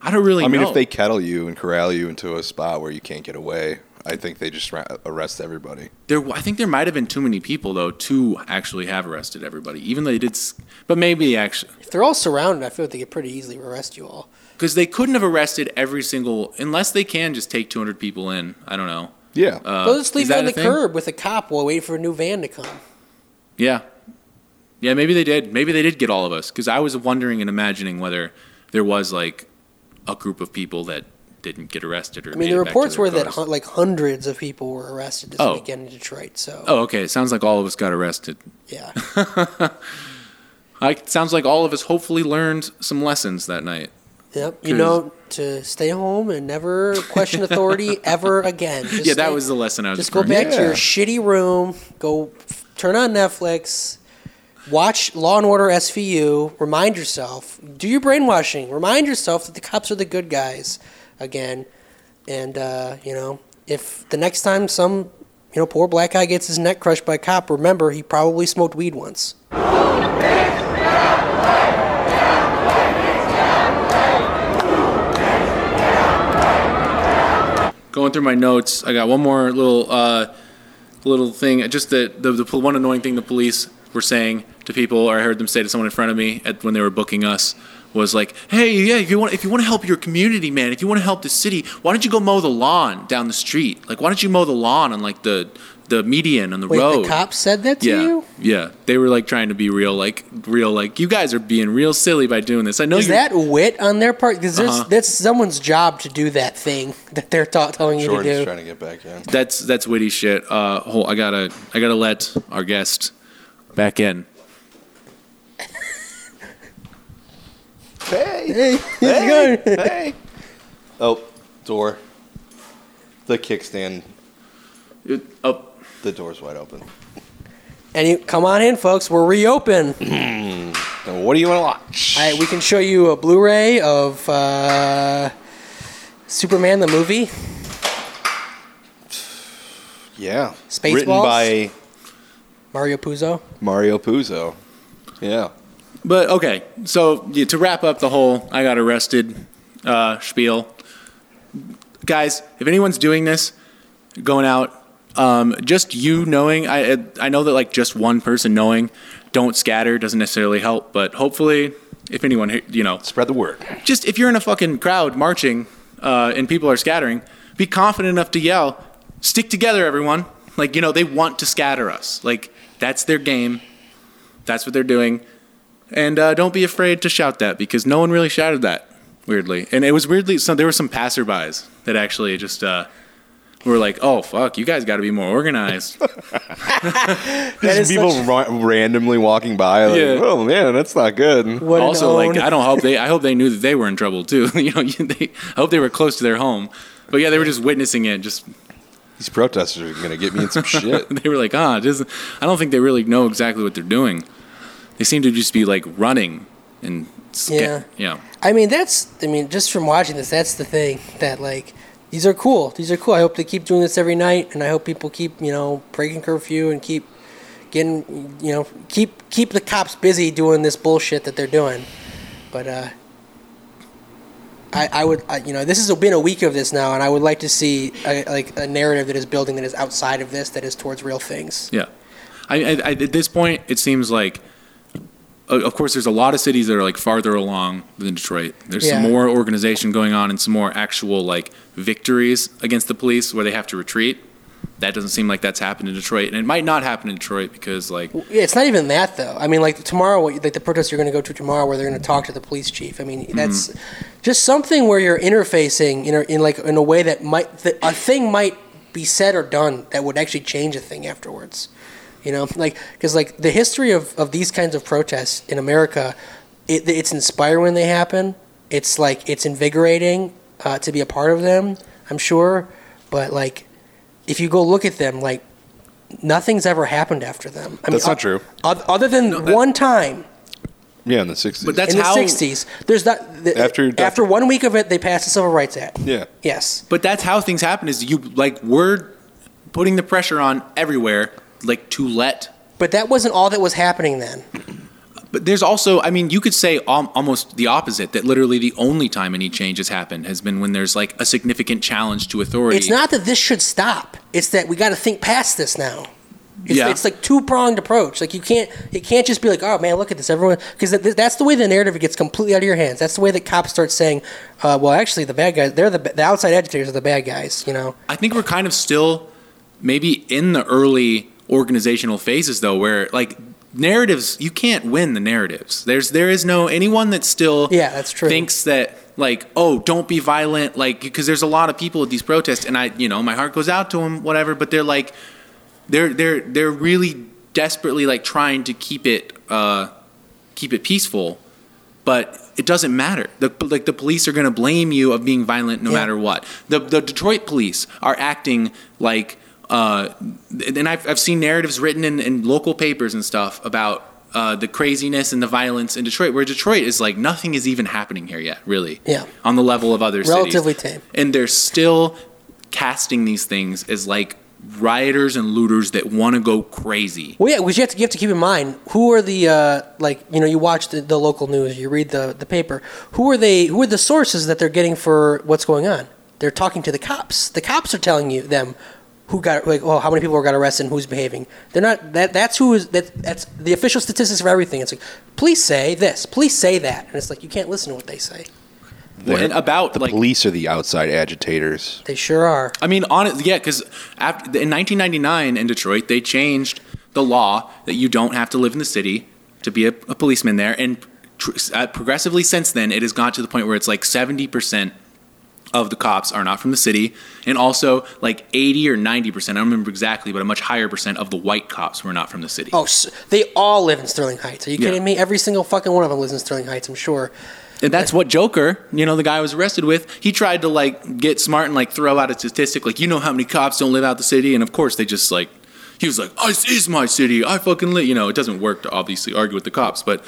S1: I don't really
S2: I mean,
S1: know
S2: if they kettle you and corral you into a spot where you can't get away, I think they just ra- arrest everybody.
S1: there I think there might have been too many people though to actually have arrested everybody even though they did s- but maybe actually
S4: If they're all surrounded, I feel like they could pretty easily arrest you all.
S1: because they couldn't have arrested every single unless they can just take 200 people in I don't know
S2: Yeah.
S1: uh,
S4: They'll just leave
S1: is
S4: you
S1: that
S4: on the
S1: thing?
S4: curb with a cop while waiting for a new van to come.
S1: Yeah. Yeah, maybe they did. Maybe they did get all of us. Because I was wondering and imagining whether there was like a group of people that didn't get arrested or.
S4: I mean, the reports were that
S1: cars.
S4: hun- like hundreds of people were arrested this
S1: Oh.
S4: weekend in Detroit. So
S1: Oh, okay. It sounds like all of us got arrested.
S4: yeah, *laughs*
S1: it sounds like all of us hopefully learned some lessons that night.
S4: yep. You know to stay home and never question authority *laughs* ever again. Just
S1: yeah, that was the lesson I was.
S4: Just go back to your shitty room. Go f- turn on Netflix. Watch Law and Order SVU. Remind yourself. Do your brainwashing. Remind yourself that the cops are the good guys again. And uh, you know, if the next time some you know poor black guy gets his neck crushed by a cop, remember he probably smoked weed once.
S1: going through my notes, I got one more little uh, little thing. Just the, the the one annoying thing the police were saying to people, or I heard them say to someone in front of me at, when they were booking us, was like, "Hey, yeah, if you want if you want to help your community, man, if you want to help the city, why don't you go mow the lawn down the street? Like, why don't you mow the lawn on like the the median on the
S4: Wait,
S1: road.
S4: the cops said that to
S1: yeah,
S4: you?
S1: yeah. They were like trying to be real, like real, like you guys are being real silly by doing this. I know
S4: Is that wit on their part? Because
S1: Uh-huh.
S4: that's someone's job to do that thing *laughs* that they're ta- telling you to do.
S2: trying to get back in.
S1: that's that's witty shit. Uh, hold, I gotta I gotta let our guest back in.
S2: Hey,
S4: Hey,
S2: hey, hey. Oh, door. The kickstand.
S1: It- oh,
S2: The door's wide open.
S4: And you come on in, folks. We're reopen. *clears throat*
S2: Now, what do you want to watch?
S4: All right, we can show you a Blu-ray of uh, Superman the movie.
S2: yeah.
S4: Spaceballs?
S2: Written by
S4: Mario Puzo.
S2: Mario Puzo. Yeah.
S1: But okay, so yeah, to wrap up the whole I got arrested uh, spiel, guys, if anyone's doing this, going out, um, just you knowing, I I know that like just one person knowing, don't scatter doesn't necessarily help, but hopefully, if anyone you know,
S2: Spread the word.
S1: just if you're in a fucking crowd marching uh, and people are scattering, be confident enough to yell, "Stick together, everyone!" Like you know they want to scatter us. Like that's their game. That's what they're doing, and uh, don't be afraid to shout that because no one really shouted that. Weirdly, and it was weirdly. So there were some passerbys that actually just. Uh, were like, oh fuck, you guys got to be more organized. *laughs* *laughs*
S4: That
S2: Just people
S4: such-
S2: ra- randomly walking by, like,
S1: Yeah.
S2: oh man, that's not good.
S4: What an
S1: also, like
S4: own.
S1: I don't hope they. I hope they knew that they were in trouble too. *laughs* you know, you- they, I hope they were close to their home. But yeah, they were just witnessing it. Just
S2: These protesters are gonna get me in some shit.
S1: they were like, ah, just, I don't think they really know exactly what they're doing. They seem to just be like running and
S4: Yeah.
S1: yeah.
S4: I mean, that's. I mean, just from watching this, that's the thing that like these are cool. These are cool. I hope they keep doing this every night, and I hope people keep you know breaking curfew and keep getting you know keep keep the cops busy doing this bullshit that they're doing. But uh, I I would I, you know this has been a week of this now, and I would like to see a, like a narrative that is building that is outside of this, that is towards real things.
S1: Yeah. I, I, at this point, it seems like, uh, Uh, of course, there's a lot of cities that are like farther along than Detroit. There's some more organization going on and some more actual like victories against the police where they have to retreat. That doesn't seem like that's happened in Detroit, and it might not happen in Detroit because like
S4: Yeah, it's not even that though. I mean, like tomorrow, what- like the protest you're going to go to tomorrow, where they're going to talk to the police chief. I mean, mm-hmm. that's just something where you're interfacing in a, in like in a way that might that a thing might be said or done that would actually change a thing afterwards. You know, like because like the history of, of these kinds of protests in America, it, it's inspiring when they happen. It's like it's invigorating uh, to be a part of them. I'm sure, but like if you go look at them, like nothing's ever happened after them. I
S2: That's
S4: mean,
S2: not true.
S4: oth- Other than
S1: that-
S4: one time
S2: Yeah, in the '60s.
S1: But that's
S4: in the
S1: how-
S4: '60s, there's not the,
S2: After-
S4: after one week of it, they passed the Civil Rights Act.
S2: yeah.
S4: Yes,
S1: But that's how things happen. Is you like we're putting the pressure on everywhere, like to let.
S4: but that wasn't all that was happening then.
S1: But there's also, I mean, you could say al- almost the opposite. That literally the only time any change has happened has been when there's like a significant challenge to authority.
S4: It's not that this should stop. It's that we got to think past this now. It's,
S1: Yeah.
S4: it's like two pronged approach. Like you can't, it can't just be like, oh man, look at this, everyone, because that's the way the narrative gets completely out of your hands. That's the way that cops start saying, uh, well, actually, the bad guys, they're the the outside agitators are the bad guys. You know,
S1: I think we're kind of still maybe in the early organizational phases though, where like narratives you can't win the narratives. There's there is no anyone that still
S4: Yeah, that's true.
S1: thinks that like oh don't be violent like because there's a lot of people at these protests and I you know my heart goes out to them whatever but they're like they're they're they're really desperately like trying to keep it uh keep it peaceful but it doesn't matter. The like the police are going to blame you of being violent no
S4: Yeah.
S1: matter what. The the Detroit police are acting like uh, and I've I've seen narratives written in, in local papers and stuff about uh, the craziness and the violence in Detroit, where Detroit is like nothing is even happening here yet, really.
S4: Yeah.
S1: On the level of other cities.
S4: Relatively
S1: cities.
S4: tame.
S1: And they're still casting these things as like rioters and looters that want to go crazy.
S4: Well, yeah, because you have to you have to keep in mind who are the uh, like you know you watch the, the local news, you read the the paper. Who are they? Who are the sources that they're getting for what's going on? They're talking to the cops. The cops are telling you them who got like oh how many people got arrested and who's behaving. They're not that that's who is that that's the official statistics for everything. It's like police say this, police say that, and it's like you can't listen to what they say.
S1: and about
S2: the
S1: like
S2: police are the outside agitators.
S4: They sure are.
S1: I mean, on it, yeah, because after in 1999 in Detroit, they changed the law that you don't have to live in the city to be a, a policeman there, and tr- uh, progressively since then, it has got to the point where it's like 70 percent of the cops are not from the city, and also like 80 or 90 percent. I don't remember exactly, but a much higher percent of the white cops were not from the city.
S4: Oh, s they all live in Sterling Heights. Are you
S1: Yeah.
S4: kidding me? Every single fucking one of them lives in Sterling Heights. I'm sure.
S1: And that's what Joker, you know, the guy I was arrested with, he tried to like get smart and like throw out a statistic, like, you know how many cops don't live out the city? And of course they just like, he was like, this is my city. I fucking live. You know, it doesn't work to obviously argue with the cops, but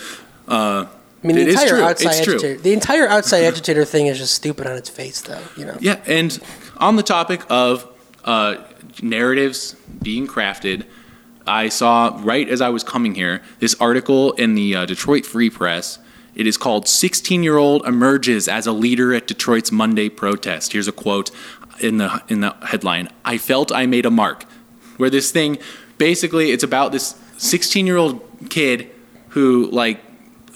S1: uh,
S4: I mean, the
S1: is
S4: entire
S1: true.
S4: outside
S1: It's true.
S4: agitator. The entire outside agitator thing is just stupid on its face, though. You know.
S1: yeah. And on the topic of uh, narratives being crafted, I saw right as I was coming here this article in the uh, Detroit Free Press. It is called 16 year old emerges as a leader at Detroit's Monday protest. Here's a quote in the, in the headline I felt I made a mark. Where this thing basically, it's about this 16 year old kid who, like,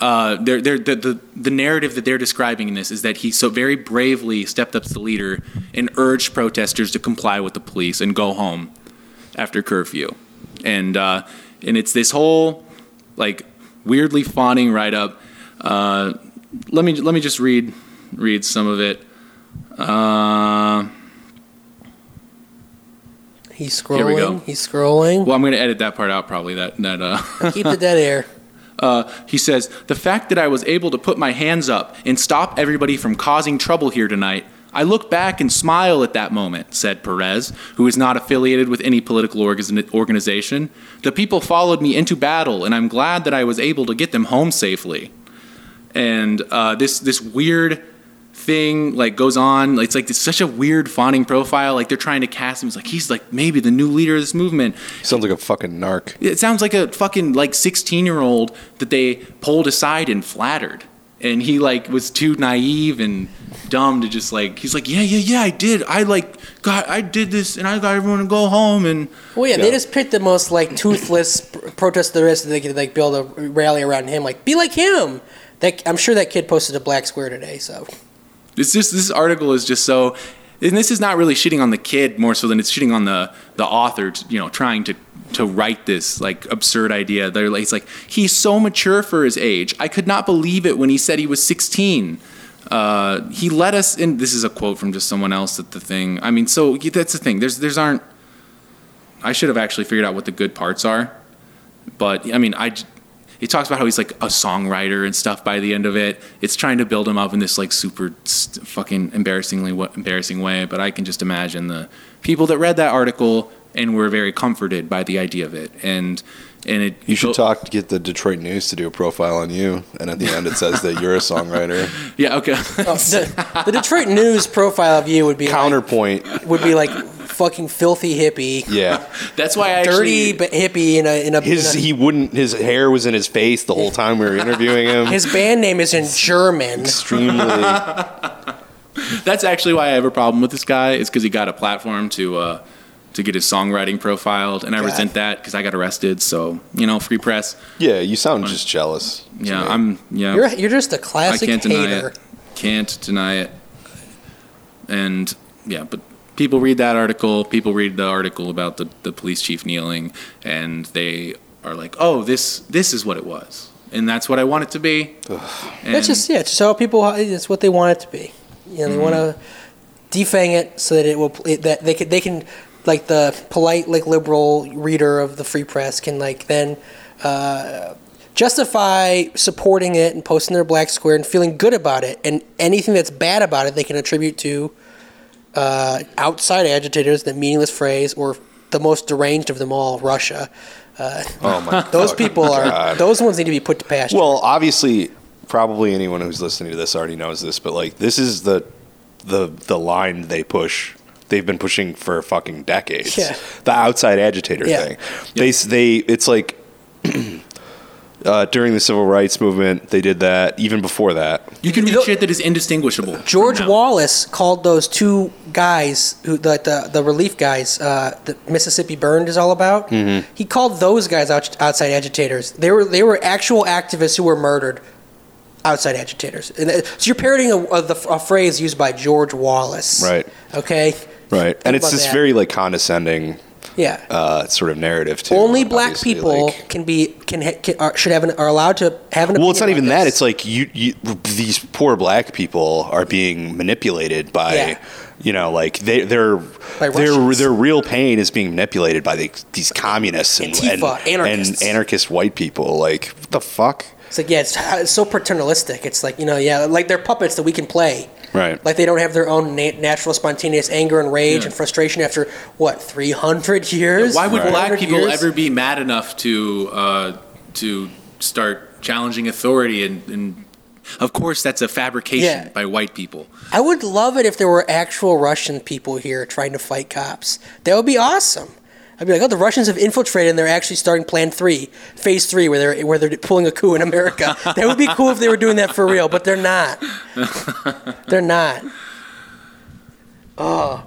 S1: uh, they're, they're, the, the, the narrative that they're describing in this is that he so very bravely stepped up to the leader and urged protesters to comply with the police and go home after curfew. And, uh, and it's this whole, like, weirdly fawning write up. Uh, let me let me just read read some of it. Uh,
S4: He's
S1: Here we go.
S4: scrolling. He's scrolling.
S1: well, I'm going to edit that part out probably. That that uh,
S4: Keep the dead air. *laughs*
S1: Uh, he says, The fact that I was able to put my hands up and stop everybody from causing trouble here tonight, I look back and smile at that moment, said Perez, who is not affiliated with any political orga- organization. The people followed me into battle, and I'm glad that I was able to get them home safely. And uh, this, this weird thing like goes on it's like it's such a weird fawning profile like they're trying to cast him as like he's like maybe the new leader of this movement
S2: Sounds like a fucking narc.
S1: it sounds like a fucking like 16 year old that they pulled aside and flattered and he like was too naive and dumb to just like he's like yeah yeah yeah i did i like got i did this and i got everyone to go home and
S4: Well, yeah,
S2: Yeah.
S4: they just picked the most like toothless pr- protest there is, so they could like build a rally around him. Like, be like him. That I'm sure that kid posted a black square today. So
S1: it's just this article is just so and this is not really shitting on the kid more so than it's shitting on the the author you know trying to to write this like absurd idea. They're like it's like he's so mature for his age. I could not believe it when he said he was 16 uh, he let us in this is a quote from just someone else at the thing. I mean so that's the thing. There's there's aren't i should have actually figured out what the good parts are. But i mean i he talks about how he's like a songwriter and stuff by the end of it. It's trying to build him up in this like super st- fucking embarrassingly wa- embarrassing way, but I can just imagine the people that read that article and were very comforted by the idea of it. And and it
S2: You should
S1: go-
S2: talk, to get the Detroit News to do a profile on you, and at the end it says that you're a songwriter. *laughs*
S1: Yeah, okay.
S4: oh, the, the Detroit News profile of you would be
S2: Counterpoint,
S4: like, would be like fucking filthy hippie,
S2: yeah. *laughs*
S1: That's why I
S4: dirty
S1: actually
S4: but hippie in a in a.
S2: His
S4: in a-
S2: he wouldn't. His hair was in his face the whole time we were interviewing him.
S4: his band name is in German.
S2: Extremely. *laughs*
S1: that's actually why I have a problem with this guy is because he got a platform to uh, to get his songwriting profiled, and I
S4: God.
S1: resent that because I got arrested. So you know, free press.
S2: Yeah, you sound just jealous.
S1: Yeah,
S2: me.
S1: I'm. Yeah,
S4: You're you're just a classic
S1: can't deny
S4: hater.
S1: it. Can't deny it. And yeah, but people read that article. People read the article about the, the police chief kneeling, and they are like, "Oh, this this is what it was, and that's what I want it to be."
S4: That's just yeah, it's just how people. It's what they want it to be. You know, they want to defang it so that it will it, that they can they can like the polite like liberal reader of the free press can like then uh, justify supporting it and posting their black square and feeling good about it, and anything that's bad about it they can attribute to uh, outside agitators, the meaningless phrase, or the most deranged of them all, Russia.
S2: oh my. *laughs*
S4: Those
S2: fucking
S4: people are
S2: God.
S4: those ones need to be put to pasture.
S2: Well, obviously, probably anyone who's listening to this already knows this, but like this is the the the line they push. They've been pushing for fucking decades.
S4: Yeah.
S2: The outside agitator
S4: Yeah.
S2: thing. They they it's like *clears throat* uh, during the civil rights movement they did that. Even before that,
S1: you can read
S4: You know-
S1: shit that is indistinguishable.
S4: George
S1: now.
S4: Wallace called those two guys, who the the, the relief guys, uh, the Mississippi Burned is all about.
S2: Mm-hmm.
S4: He called those guys out, outside agitators. They were they were actual activists who were murdered outside agitators. And, uh, so you're parroting a, a, a phrase used by George Wallace.
S2: Right.
S4: Okay.
S2: Right. And it's
S4: about
S2: this
S4: that.
S2: very like condescending
S4: Yeah.
S2: uh, sort of narrative too.
S4: Only black people
S2: like-
S4: can be can, ha- can are, should have an, are allowed to have an.
S2: well, it's not even
S4: about
S2: that. It's like you, you, these poor black people are being manipulated by,
S4: Yeah.
S2: you know, like they, their their their real pain is being manipulated by the, these communists and,
S4: Antifa,
S2: and,
S4: anarchists.
S2: and anarchist white people. Like what the fuck?
S4: It's like yeah, it's, it's so paternalistic. It's like you know, yeah, like they're puppets that we can play.
S2: Right.
S4: Like they don't have their own na- natural, spontaneous anger and rage
S1: Yeah.
S4: and frustration after what three hundred years?
S1: Why would
S2: Right.
S1: black people
S4: years?
S1: ever be mad enough to uh, to start challenging authority? And, and of course, that's a fabrication
S4: Yeah.
S1: by white people.
S4: I would love it if there were actual Russian people here trying to fight cops. That would be awesome. I'd be like, oh, the Russians have infiltrated and they're actually starting Plan Three, Phase Three, where they're where they're pulling a coup in America. *laughs* that would be cool if they were doing that for real, but they're not. they're not. *laughs* Oh.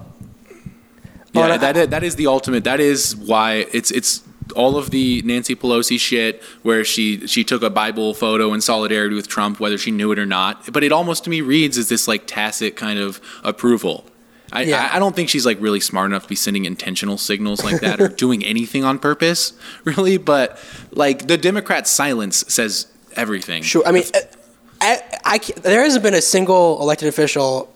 S1: Yeah,
S4: oh, I-
S1: that is, that is the ultimate. That is why it's it's all of the Nancy Pelosi shit where she she took a Bible photo in solidarity with Trump, whether she knew it or not. But it almost to me reads as this like tacit kind of approval. I,
S4: Yeah.
S1: I, I don't think she's like really smart enough to be sending intentional signals like that or *laughs* doing anything on purpose, really. But like the Democrats' silence says everything.
S4: Sure. I mean, uh, I, I there hasn't been a single elected official.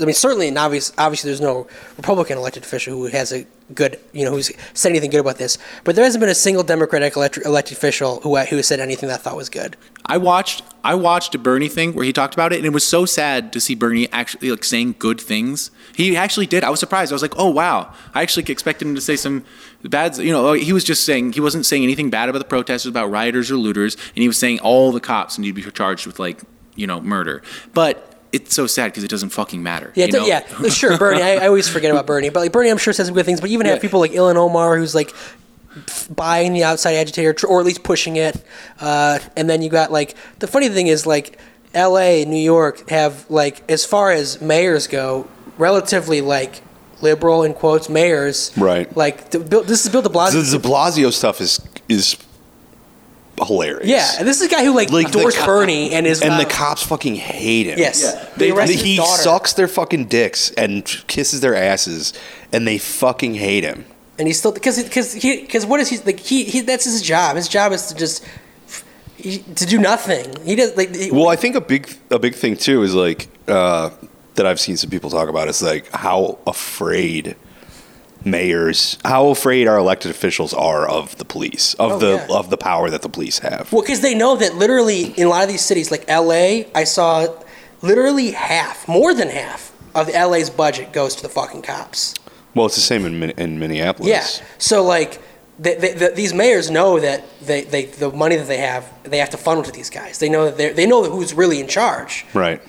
S4: I mean, certainly, and obvious, obviously, there's no Republican elected official who has a good, you know, who's said anything good about this. But there hasn't been a single Democratic elect- elected official who who has said anything that I thought was good.
S1: I watched I watched a Bernie thing where he talked about it, and it was so sad to see Bernie actually like saying good things. He actually did. I was surprised. I was like, oh wow. I actually expected him to say some bad. You know, he was just saying he wasn't saying anything bad about the protesters, about rioters or looters, and he was saying all the cops need to be charged with like you know murder. But it's so sad because it doesn't fucking matter.
S4: Yeah,
S1: you know?
S4: yeah, sure, Bernie. I, I always forget about Bernie, but like Bernie, I'm sure says some good things. But you even have people like Ilhan Omar, who's like buying the outside agitator, or at least pushing it. Uh, and then you got like the funny thing is like L.A., and New York have like as far as mayors go, relatively like liberal in quotes mayors.
S2: Right.
S4: Like the, Bill, this is Bill De
S2: The,
S4: Blasio.
S2: the Blasio stuff is is hilarious.
S4: yeah, and this is a guy who like,
S2: Like the
S4: endorsed
S2: co-
S4: Bernie and is
S2: and the
S4: uh,
S2: cops fucking hate him.
S4: Yes. Yeah. They
S2: They,
S4: arrested his
S2: he sucks their fucking dicks and kisses their asses, and they fucking hate him.
S4: and he's still because because he because what is he like he, he that's his job. His job is to just. He, to do nothing. He does like. he-
S2: Well, I think a big a big thing too is like uh, that I've seen some people talk about is like how afraid mayors, how afraid our elected officials are of the police, of
S4: Oh,
S2: the
S4: yeah.
S2: of the power that the police have.
S4: Well, because they know that literally in a lot of these cities, like LA, I saw literally half, more than half of LA's budget goes to the fucking cops.
S2: Well, it's the same in in Minneapolis.
S4: Yeah. So like, they, they, the, these mayors know that they, they the money that they have, they have to funnel to these guys. They know that they they know who's really in charge.
S2: Right.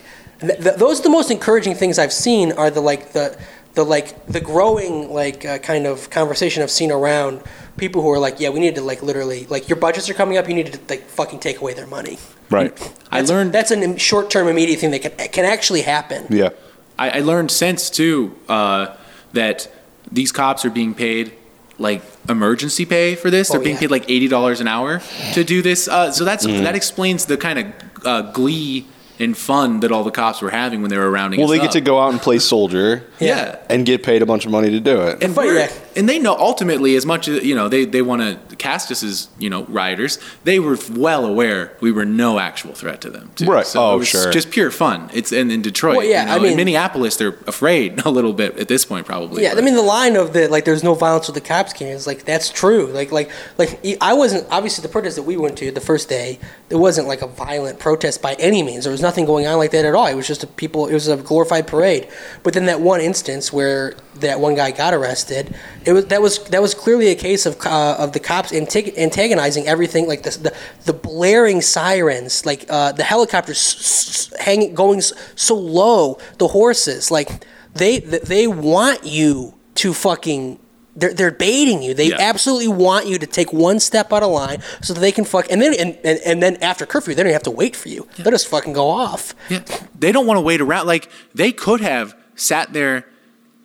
S4: Th- th- those are the most encouraging things I've seen. Are the like the the like the growing like uh, kind of conversation I've seen around people who are like, yeah, we need to like literally like your budgets are coming up. You need to like fucking take away their money.
S2: Right. *laughs*
S1: I learned
S4: that's a short term immediate thing that can can actually happen.
S2: Yeah.
S1: I, I learned since too uh, that these cops are being paid like emergency pay for this. They're
S4: Oh,
S1: being
S4: yeah.
S1: paid like eighty dollars an hour to do this. Uh, so that's
S2: Mm-hmm.
S1: that explains the kind of uh, glee and fun that all the cops were having when they were rounding.
S2: Well,
S1: us
S2: they get
S1: up.
S2: to go out and play soldier *laughs*
S1: Yeah.
S2: and get paid a bunch of money to do it.
S1: And,
S4: But,
S1: we're-
S4: yeah.
S1: And they know ultimately as much as you know they, they want to cast us as you know rioters. They were well aware we were no actual threat to them. Too.
S2: Right.
S1: So
S2: Oh,
S1: it was
S2: sure.
S1: Just pure fun. It's and in Detroit.
S4: Well, yeah,
S1: you know,
S4: I mean-
S1: in Minneapolis they're afraid *laughs* a little bit at this point probably.
S4: Yeah, I mean the line of the like, "There's no violence with the cops," can is like that's true. Like, like, like I wasn't obviously the protest that we went to the first day. There wasn't like a violent protest by any means. There was nothing going on like that at all. It was just a people. It was a glorified parade. But then that one instance where that one guy got arrested, it was that was that was clearly a case of uh, of the cops antag- antagonizing everything. Like the the, the blaring sirens, like uh, the helicopters s- s- hanging going s- so low, the horses, like they they want you to fucking they're, they're baiting you. They
S1: Yeah.
S4: absolutely want you to take one step out of line so that they can fuck and then and, and, and then after curfew they don't have to wait for you. They'll just fucking go off.
S1: Yeah. They don't want to wait around. Like they could have sat there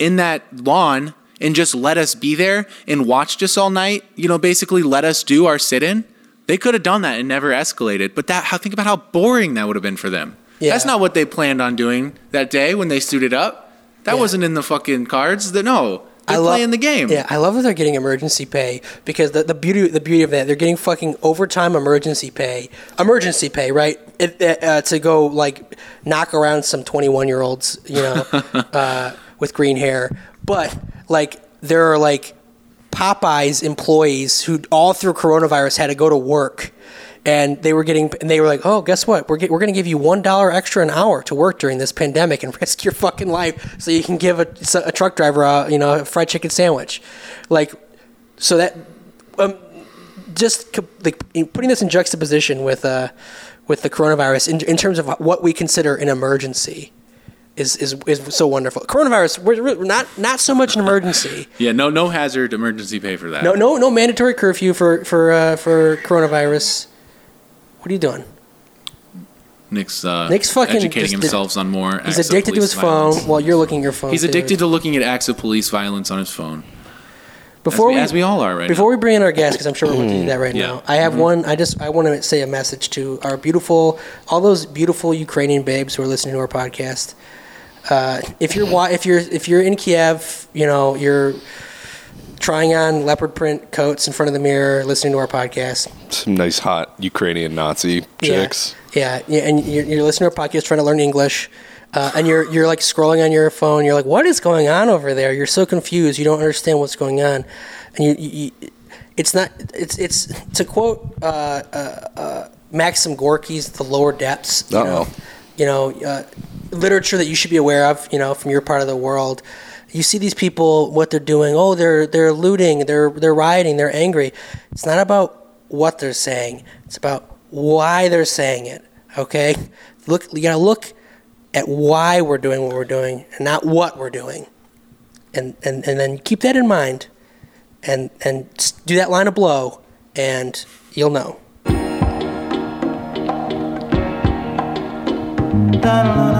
S1: in that lawn and just let us be there and watched us all night. You know, basically let us do our sit in. They could have done that and never escalated. But that, how think about how boring that would have been for them.
S4: Yeah.
S1: That's not what they planned on doing that day when they suited up. That
S4: Yeah.
S1: wasn't in the fucking cards. That no, they're
S4: love-
S1: playing the game.
S4: Yeah, I love that they're getting emergency pay because the, the beauty the beauty of that they're getting fucking overtime emergency pay, emergency pay, right? It, uh, to go like knock around some twenty one year olds, you know, *laughs* uh, with green hair. But like there are like Popeyes employees who all through coronavirus had to go to work. And they were getting, and they were like, "Oh, guess what? We're get, we're going to give you one dollar extra an hour to work during this pandemic and *laughs* risk your fucking life, so you can give a, a truck driver a you know a fried chicken sandwich." Like, so that um, just like putting this in juxtaposition with uh with the coronavirus in, in terms of what we consider an emergency is is, is so wonderful. Coronavirus, we're, we're not not so much an emergency. *laughs*
S1: Yeah, no, no hazard emergency pay for that.
S4: No, no, no mandatory curfew for for uh, for coronavirus. What are you doing?
S1: Nick's uh,
S4: Nick's fucking
S1: educating himself on more.
S4: He's addicted to his
S1: violence.
S4: phone while you're looking at your phone.
S1: He's addicted to looking at acts of police violence on his phone.
S4: before
S1: as we- as we all are right
S4: Before
S1: now.
S4: we bring in our guest, because I'm sure we're going to do that right *clears throat*
S1: Yeah.
S4: now. I have one. I just I want to say a message to our beautiful, all those beautiful Ukrainian babes who are listening to our podcast. Uh, if you're if you're if you're in Kiev, you know you're trying on leopard print coats in front of the mirror, listening to our podcast.
S2: Some nice hot Ukrainian Nazi chicks.
S4: Yeah, yeah, and you're, you're listening to our podcast, trying to learn English, uh, and you're you're like scrolling on your phone. You're like, "What is going on over there?" You're so confused. You don't understand what's going on, and you, you, you it's not. It's it's to quote uh, uh, uh, Maxim Gorky's "The Lower Depths." You know,
S2: Uh-oh.
S4: you know uh, literature that you should be aware of. You know, from your part of the world. You see these people, what they're doing. Oh, they're they're looting. They're they're rioting. They're angry. It's not about what they're saying. It's about why they're saying it. Okay, look. You gotta look at why we're doing what we're doing, and not what we're doing. And and and then keep that in mind, and and do that line of blow, and you'll know.
S3: Muchas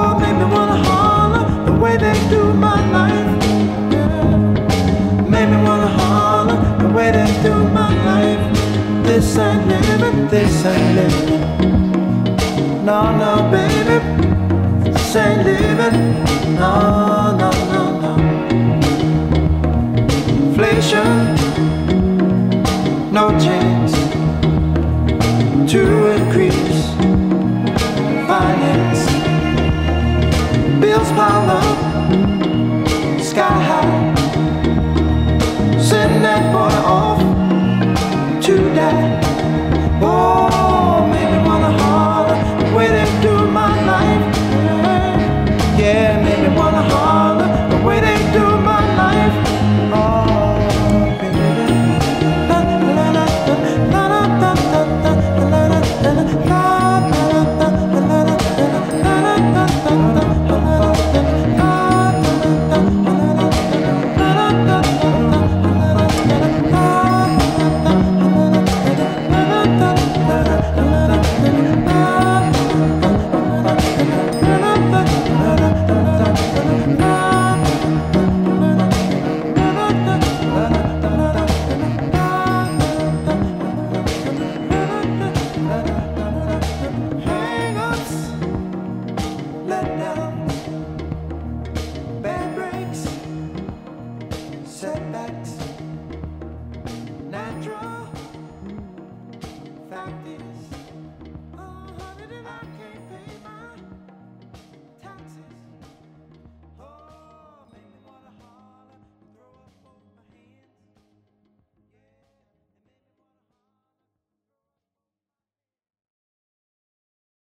S3: way they do my life. Yeah. Made me wanna holler the way they do my life. This ain't living, this ain't living. No, no, baby, this ain't living. No, no, no, no. Inflation, no chance to increase finance bills pile up